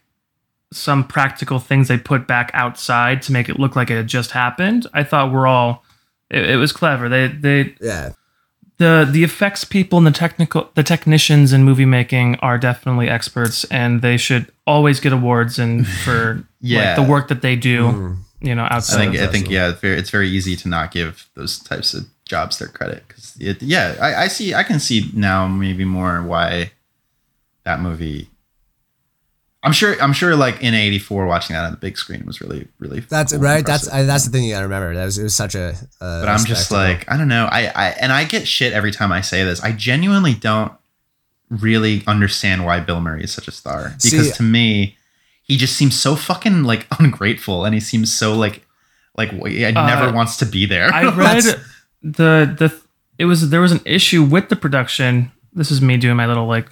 some practical things they put back outside to make it look like it had just happened i thought we're all it, it was clever they they Yeah, the the effects people and the technical the technicians in movie making are definitely experts and they should always get awards and for Yeah. like, the work that they do Mhm. you know outside I think I think yeah, it's very, it's very easy to not give those types of jobs their credit because it, yeah, I, I see I can see now maybe more why that movie. I'm sure I'm sure like in '84 watching that on the big screen was really really that's cool right. That's. I, that's the thing you gotta remember. That was it was such a. Uh, but I'm just like I don't know I I and I get shit every time I say this. I genuinely don't really understand why Bill Murray is such a star because See- to me he just seems so fucking like ungrateful and he seems so like like he never Uh, wants to be there. I read the the it was there was an issue with the production. This is me doing my little like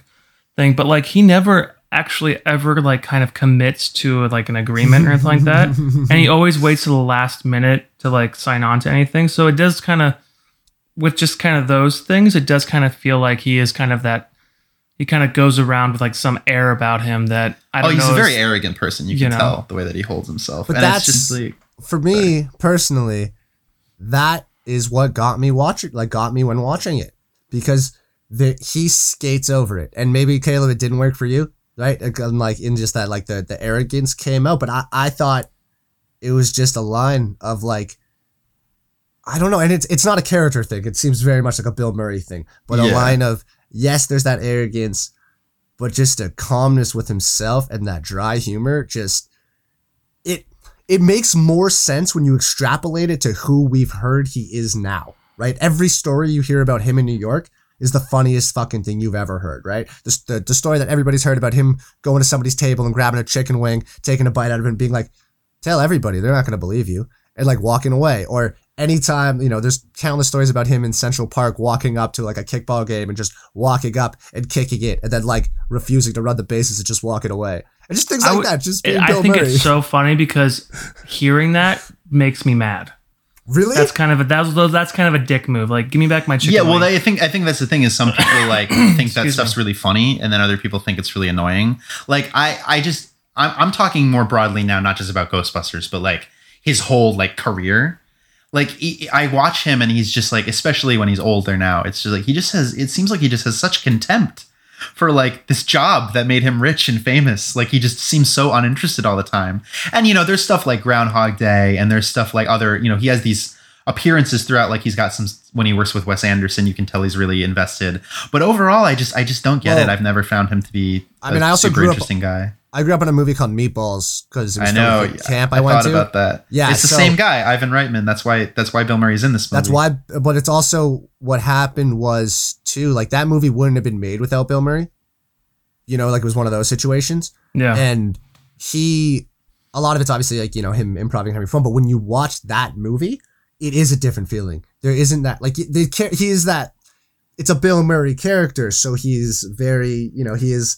thing, but like he never actually ever like kind of commits to like an agreement or anything like that, and he always waits to the last minute to like sign on to anything. So it does kind of with just kind of those things, it does kind of feel like he is kind of that. He kind of goes around with like some air about him that I oh, don't know. oh, he's know. a very arrogant person. You you can know. tell the way that he holds himself, But and that's- it's just like for me personally, that is what got me watching, like got me when watching it, because the he skates over it, and maybe Caleb, it didn't work for you, right? Like, um, Like in just that, like the the arrogance came out, but I I thought it was just a line of like. I don't know, and it's it's not a character thing. It seems very much like a Bill Murray thing, but a line of yes, there's that arrogance, but just a calmness with himself and that dry humor. Just it it makes more sense when you extrapolate it to who we've heard he is now, right? Every story you hear about him in New York is the funniest fucking thing you've ever heard, right? The, the, the story that everybody's heard about him going to somebody's table and grabbing a chicken wing, taking a bite out of it, and being like, tell everybody, they're not going to believe you, and like walking away. Or anytime, you know, there's countless stories about him in Central Park walking up to like a kickball game and just walking up and kicking it, and then like refusing to run the bases and just walking away. And just things like that. Just being I Bill think Murray. it's so funny because hearing that makes me mad. Really? That's kind of a that's that's kind of a dick move. Like, give me back my chicken. yeah. Well, wing. I think I think that's the thing is some people like think that Excuse stuff's really funny, and then other people think it's really annoying. Like I I just I'm I'm talking more broadly now, not just about Ghostbusters, but like his whole like career. Like he, I watch him, and he's just like, especially when he's older now, it's just like he just has. It seems like he just has such contempt for like this job that made him rich and famous. Like he just seems so uninterested all the time. And you know, there's stuff like Groundhog Day, and there's stuff like other. You know, he has these appearances throughout. Like he's got some when he works with Wes Anderson, you can tell he's really invested. But overall, I just I just don't get Well, it. I've never found him to be. I a mean, I also super grew up- interesting guy. I grew up in a movie called Meatballs because it was I from know. the camp I, I, went thought to. about that. Yeah, it's the so- same guy, Ivan Reitman. That's why. That's why Bill Murray's in this movie. That's why, but it's also what happened was too like that movie wouldn't have been made without Bill Murray. You know, like it was one of those situations, yeah. and he, a lot of it's obviously like you know him improvising having fun, but when you watch that movie, it is a different feeling. There isn't that like the char- he is that. It's a Bill Murray character, so he's very you know he is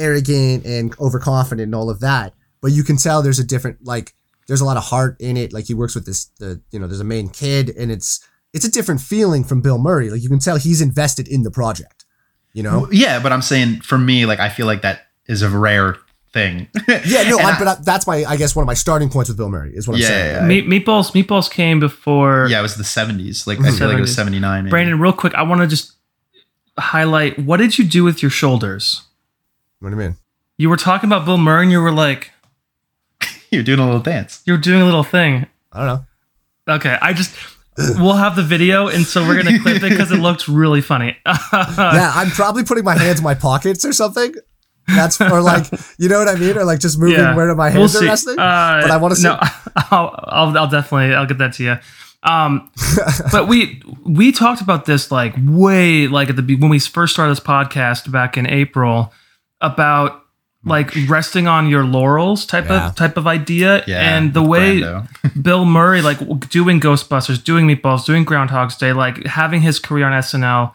arrogant and overconfident and all of that. But you can tell there's a different like there's a lot of heart in it. Like he works with this the you know there's a main kid and it's it's a different feeling from Bill Murray. Like you can tell he's invested in the project. You know? Yeah, but I'm saying for me, like I feel like that is a rare thing. Yeah, no, I, I- but I, that's my I guess one of my starting points with Bill Murray is what I'm saying. yeah, Meat, meatballs meatballs came before yeah, it was the 70s. Like I feel like it was 79. maybe. Brandon, real quick, I want to just highlight what did you do with your shoulders? What do you mean? You were talking about Bill Murray and you were like, You're doing a little dance. you were doing a little thing. I don't know. Okay, I just we'll have the video and so we're gonna clip it because it looked really funny. yeah, I'm probably putting my hands in my pockets or something. That's or like you know what I mean, or like just moving Yeah. where my We'll hands are see. resting. Uh, but I want to see. No, I'll, I'll, I'll definitely, I'll get that to you. Um, but we we talked about this like way like at the be- when we first started this podcast back in April about like resting on your laurels type Yeah. of type of idea. Yeah, and the way Bill Murray, like doing Ghostbusters, doing Meatballs, doing Groundhog's Day, like having his career on SNL,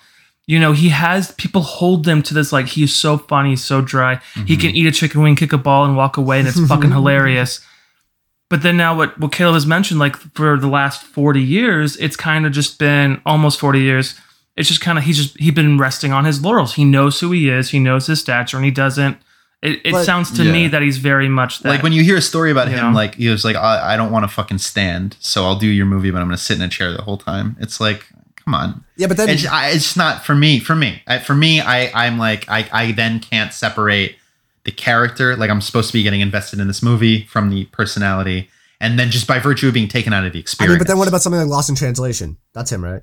you know, he has people hold him to this, like, he's so funny, he's so dry. He can eat a chicken wing, kick a ball, and walk away, and it's fucking hilarious. But then now, what, what Caleb has mentioned, like, for the last 40 years, it's kind of just been almost 40 years. It's just kind of, he's just, he's been resting on his laurels. He knows who he is, he knows his stature, and he doesn't. It, it But- sounds to me that he's very much that. like when you hear a story about him, know? like he was like, I, I don't want to fucking stand, so I'll do your movie, but I'm gonna sit in a chair the whole time. It's like, come on, Yeah, but then it's, I, it's not for me. For me, I, for me, I I'm like I I then can't separate the character. Like I'm supposed to be getting invested in this movie from the personality, and then just by virtue of being taken out of the I experience. mean, but then what about something like Lost in Translation? That's him, right?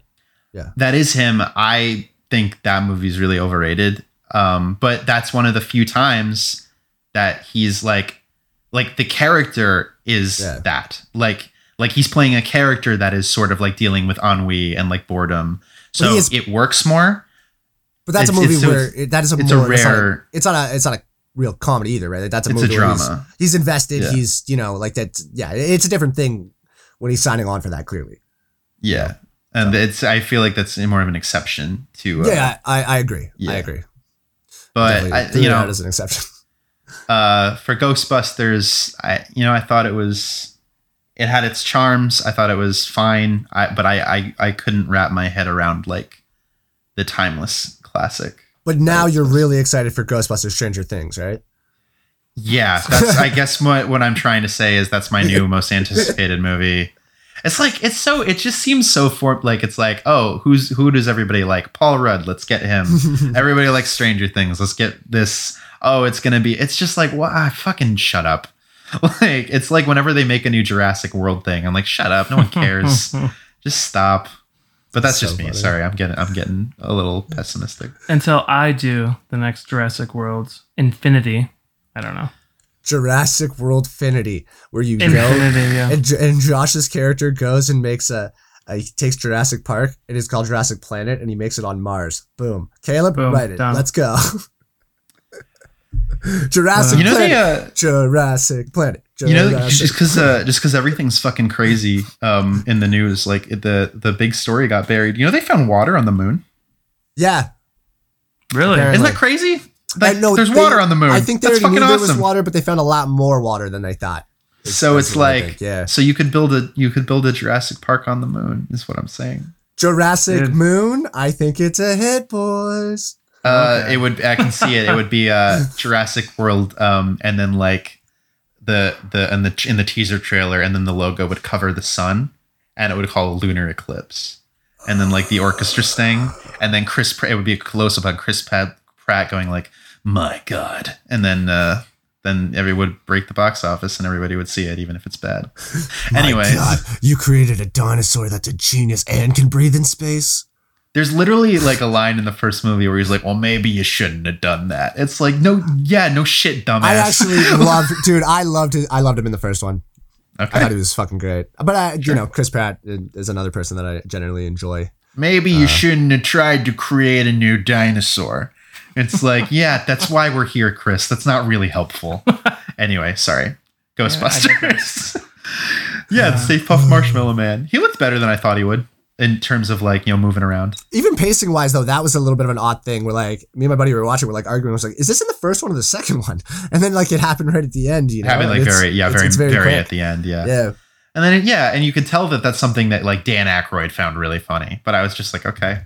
That is him. I think that movie's really overrated. Um, but that's one of the few times that he's like, like the character is Yeah. that. Like, like he's playing a character that is sort of like dealing with ennui and like boredom. So is- it works more. But that's It's- a movie so where it, that is a it's a more it's not rare- It's not a it's not a real comedy either, right? Like, that's a It's a movie he's- drama. He's, invested. Yeah. He's you know like that. Yeah, it's a different thing when he's signing on for that. Clearly. Yeah. And it's, I feel like that's more of an exception to, uh, yeah, I, I agree. I agree. but I, you know, as an exception. uh, for Ghostbusters, I you know I thought it was it had its charms. I thought it was fine. I but I I, I couldn't wrap my head around like the timeless classic. But now you're really excited for Ghostbusters: Stranger Things, right? Yeah, that's I guess what what I'm trying to say is that's my new most anticipated movie. It's like it's so it just seems so for like it's like oh who's who does everybody like Paul Rudd let's get him everybody likes Stranger Things let's get this oh it's gonna be it's just like wow fucking shut up like it's like whenever they make a new Jurassic World thing I'm like shut up no one cares just stop but that's So just me funny. sorry I'm getting I'm getting a little pessimistic until I do the next Jurassic World Infinity. I don't know. Jurassic World Finity, where you go yeah. and, and Josh's character goes and makes a, a he takes Jurassic Park. It is called Jurassic Planet, and he makes it on Mars. Boom, Caleb, Boom, write it. done. Let's go. Jurassic you know Planet. they uh Jurassic Planet. you know just because uh, just because everything's fucking crazy um in the news like the the big story got buried you know they found water on the moon yeah, Really? Apparently. isn't that crazy like I know there's they- water on the moon I think they that's fucking knew there was water, but they found a lot more water than they thought. so it's like yeah. so you could build a you could build a Jurassic Park on the moon is what I'm saying Jurassic Dude. Moon. I think it's a hit, boys. uh Okay. it would I can see it it would be uh Jurassic World um and then like the the and the in the teaser trailer and then the logo would cover the sun and it would call lunar eclipse and then like the orchestra sting and then Chris Pratt, it would be a close up on Chris Pratt, Pratt going like my god and then uh then everyone would break the box office and everybody would see it even if it's bad anyway My God, you created a dinosaur that's a genius and can breathe in space. there's literally like a line in the first movie where he's like well maybe you shouldn't have done that it's like no yeah no shit dumbass I actually loved, dude. I loved it. I loved him in the first one. I thought he was fucking great. But I, you know, Chris Pratt is another person that I generally enjoy. maybe Uh. you shouldn't have tried to create a new dinosaur it's like yeah that's why we're here chris that's not really helpful anyway sorry ghostbusters yeah, the Stay Puft Marshmallow Man. He looked better than I thought he would in terms of like, you know, moving around. Even pacing wise, though, that was a little bit of an odd thing. Where like me and my buddy were watching, we're like arguing. I was like, "Is this in the first one or the second one?" And then like it happened right at the end. You know, Having like It's- very, yeah, it's- very, it's very, quick. at the end. Yeah. Yeah, And then, yeah, and you could tell that that's something that like Dan Aykroyd found really funny. But I was just like, okay.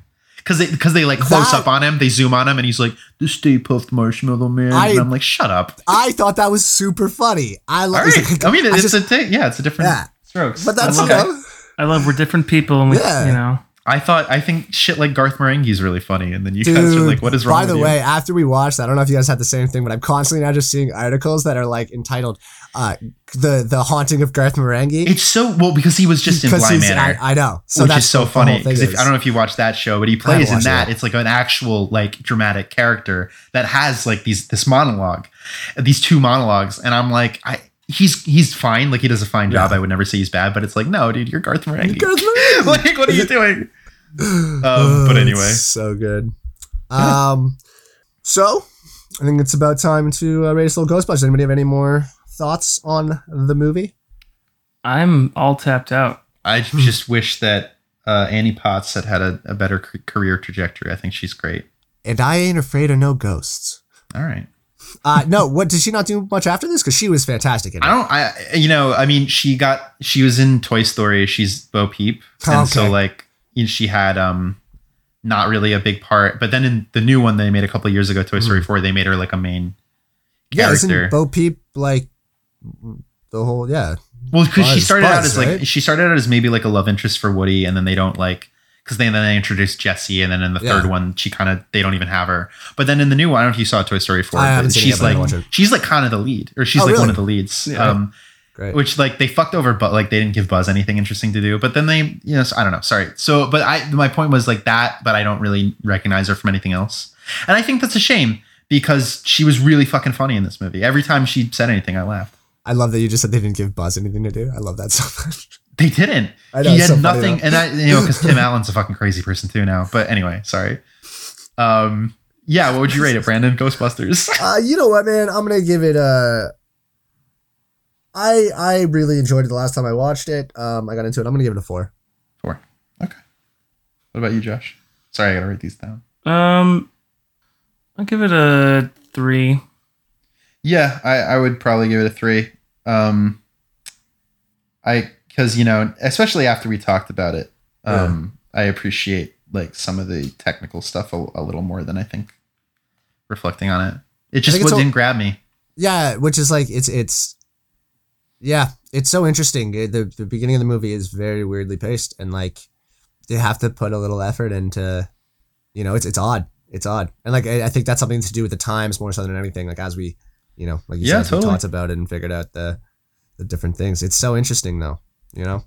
Because they, cause they like close That- up on him, they zoom on him, and he's like, the Stay Puft Marshmallow Man. I- and I'm like, shut up. I thought that was super funny. I All love. right. I mean, I it's just- a thing. Yeah, it's a different Yeah. strokes. but that's I love know, I love we're different people, and we, Yeah. you know, I thought, I think shit like Garth Marenghi is really funny. And then you guys are like, what is wrong by the with you? way, after we watched, I don't know if you guys had the same thing, but I'm constantly now just seeing articles that are like entitled uh, "the the haunting of Garth Marenghi." It's so, well, because he was just in he's- Manor. I, I know, so which that's is so what the whole funny because. I don't know if you watched that show, but he plays in watched it that. It's like an actual like dramatic character that has like these this monologue, these two monologues, and I'm like, I he's he's fine, like he does a fine job. Yeah. I would never say he's bad, but it's like, no, dude, you're Garth Marenghi. Garth Marenghi. like, what are you doing? Um, Oh, but anyway, so good. Um, so I think it's about time to uh, rate us little Ghostbusters. Does anybody have any more thoughts on the movie? I'm all tapped out. I just wish that uh, Annie Potts had had a, a better c- career trajectory. I think she's great. And I ain't afraid of no ghosts. All right. Uh, no, what did she not do much after this? Because she was fantastic in it. I don't. I you know. I mean, she got. She was in Toy Story. She's Bo Peep, and so like you know, she had um not really a big part. But then in the new one they made a couple years ago, Toy Story Four, they made her like a main yeah, character. isn't Bo Peep like the whole? Yeah, Well, because she Buzz- started out Buzz, as like right? she started out as maybe like a love interest for Woody, and then they don't like because they then they introduced Jessie, and then in the Yeah. third one she kind of they don't even have her. But then in the new one, I don't know if you saw Toy Story four, but seen it she's but like gonna watch it. she's like kind of the lead, or she's Oh, like one of the leads. Yeah. Um, great. which like they fucked over, but like they didn't give Buzz anything interesting to do. But then they, you know, I don't know. Sorry. So, but I my point was like that, but I don't really recognize her from anything else, and I think that's a shame because she was really fucking funny in this movie. Every time she said anything, I laughed. I love that you just said they didn't give Buzz anything to do. I love that so much. They didn't. I know, he had so nothing, and I, you know, because Tim Allen's a fucking crazy person too now. But anyway, sorry. Um, yeah, what would you rate it, Brandon? Ghostbusters. Uh, you know what, man? I'm gonna give it a. I I really enjoyed it the last time I watched it. Um, I got into it. I'm gonna give it a four. Four. Okay. What about you, Josh? Sorry, I gotta write these down. Um, I'll give it a three. Yeah, I, I would probably give it a three. Um, I because you know, especially after we talked about it, um, I appreciate like some of the technical stuff a, a little more than I think. Reflecting on it, it just think it's what all- didn't grab me. Yeah, which is like it's it's. Yeah, it's so interesting. The the beginning of the movie is very weirdly paced, and like they have to put a little effort into, you know, it's it's odd. It's odd, and like I, I think that's something to do with the times more so than anything. Like as we, you know, like you Yeah, said, as we totally. talked about it and figured out the the different things. It's so interesting though. You know,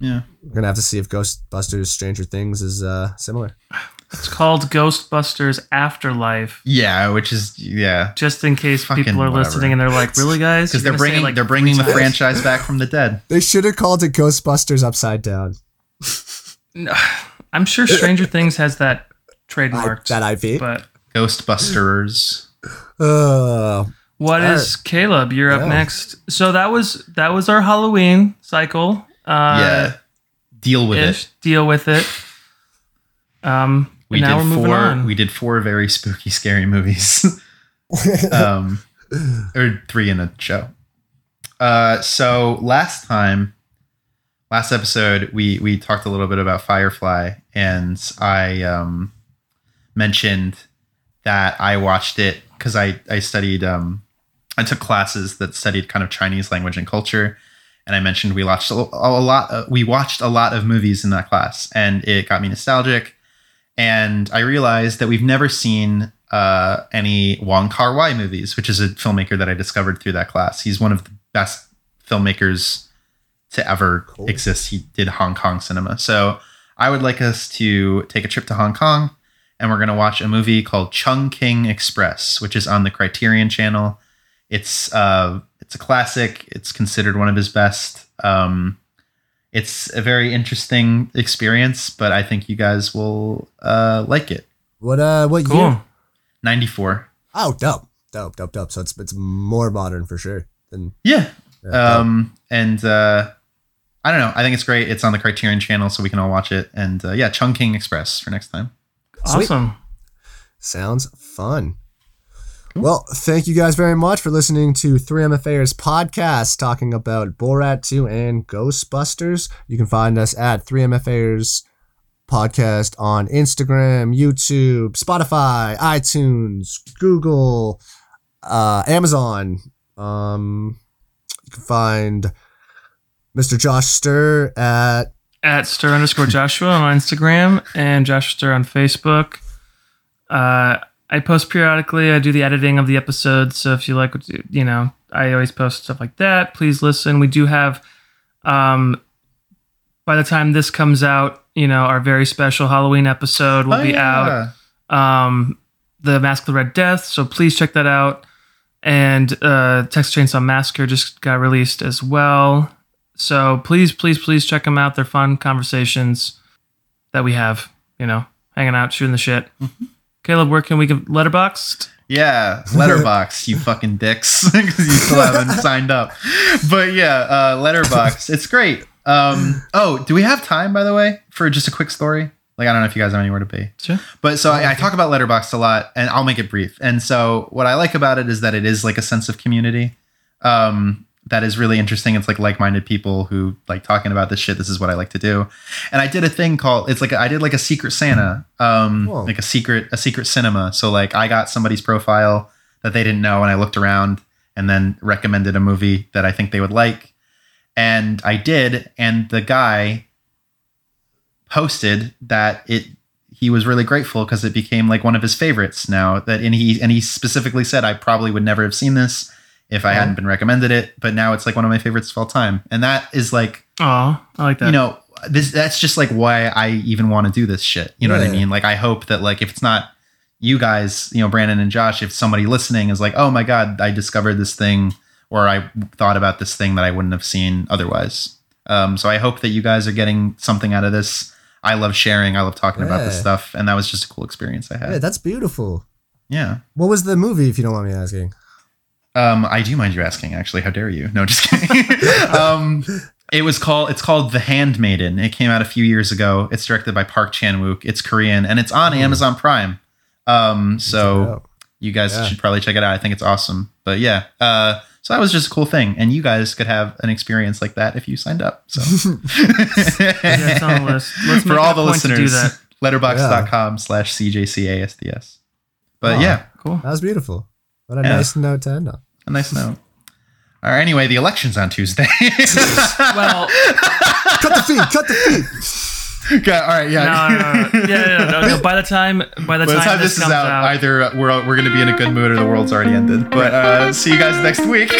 Yeah. we're gonna have to see if Ghostbusters Stranger Things is uh similar. It's called Ghostbusters Afterlife. Yeah, which is yeah, Just in case Fucking people are whatever. listening and they're like, "Really, guys?" because they're gonna say it, bringing like, they're bringing the times?" franchise back from the dead. They should have called it Ghostbusters Upside Down. No, I'm sure Stranger Things has that I, trademarked. that IP. but Ghostbusters. Uh, what Alright. is Caleb? You're up Yeah. next. So that was that was our Halloween cycle. Uh, yeah, deal with ish. it. Deal with it. Um, We now did we're moving four. on. We did four very spooky, scary movies. um, or three in a show. Uh, so last time, last episode, we we talked a little bit about Firefly, and I um, mentioned that I watched it because I I studied um, I took classes that studied kind of Chinese language and culture, and I mentioned we watched a, a lot. Uh, we watched a lot of movies in that class, and it got me nostalgic. And I realized that we've never seen uh, any Wong Kar Wai movies, which is a filmmaker that I discovered through that class. He's one of the best filmmakers to ever Cool. exist. He did Hong Kong cinema. So I would like us to take a trip to Hong Kong, and we're going to watch a movie called Chungking Express, which is on the Criterion Channel. It's uh, it's a classic. It's considered one of his best. Um, it's a very interesting experience, but I think you guys will uh, like it. what uh what cool. year? 94. Oh, dope, dope, dope, dope. So it's it's more modern for sure than. Yeah. Yeah, dope. Um, and uh, I don't know. I think it's great. It's on the Criterion channel, so we can all watch it. And uh, yeah, Chungking Express for next time. Sweet. Awesome. Sounds fun. Well, thank you guys very much for listening to 3MFAers podcast talking about Borat 2 and Ghostbusters. You can find us at 3MFAers podcast on Instagram, YouTube, Spotify, iTunes, Google, uh, Amazon. Um, you can find Mr. Josh Stir at At stir underscore Joshua on Instagram and Josh Stir on Facebook. Uh, I post periodically. I do the editing of the episodes. So if you like, what you you know, I always post stuff like that. Please listen. We do have, um, by the time this comes out, you know, our very special Halloween episode will Oh, be out. um, the Mask of the Red Death. So please check that out. And uh, Texas Chainsaw Massacre just got released as well. So please, please, please check them out. They're fun conversations that we have. You know, hanging out, shooting the shit. Caleb, where can we get Letterboxd? Yeah, letterbox, you fucking dicks, because you still haven't signed up. But yeah, uh, letterbox, it's great. Um, oh, do we have time, by the way, for just a quick story? Like, I don't know if you guys have anywhere to be. Sure. But so I, I talk about Letterboxd a lot, and I'll make it brief. And so what I like about it is that it is like a sense of community. Um, that is really interesting. It's like like-minded people who like talking about this shit. This is what I like to do. And I did a thing called it's like I did like a secret Santa, um, Whoa. like a secret a secret cinema. So like I got somebody's profile that they didn't know, and I looked around and then recommended a movie that I think they would like, and I did. And the guy posted that it he was really grateful because it became like one of his favorites now that and he and he specifically said I probably would never have seen this if I Oh. hadn't been recommended it but now it's like one of my favorites of all time. And that is like Oh, I like that. you know this that's just like why I even want to do this shit. You know what I mean? Like I hope that like if it's not you guys you know Brandon and Josh if somebody listening is like oh my god I discovered this thing or I thought about this thing that I wouldn't have seen otherwise. Um, so I hope that you guys are getting something out of this. I love sharing. I love talking about this stuff. And that was just a cool experience I Yeah, had that's beautiful. yeah. What was the movie, if you don't mind me asking? Um, I do mind you asking. Actually, how dare you? No, just kidding. um, it was called. It's called The Handmaiden. It came out a few years ago. It's directed by Park Chan Wook. It's Korean and it's on Amazon Prime. Um, so you guys Yeah. should probably check it out. I think it's awesome. But yeah, uh, so that was just a cool thing, and you guys could have an experience like that if you signed up. So Yeah, on the list. Let's for all the point do listeners, that. letterbox.com slash cjcasds. But Aw. yeah, Cool. That was beautiful. What a Yeah. nice note to end on. a nice note. All right. Anyway, the election's on Tuesday. Well, Cut the feed, cut the feed. Okay, all right, yeah. no, no, no, no. Yeah, yeah, no, no. By the time, by the By the time, time this, this is comes out, out, either we're we're gonna be in a good mood or the world's already ended. But uh, see you guys next week.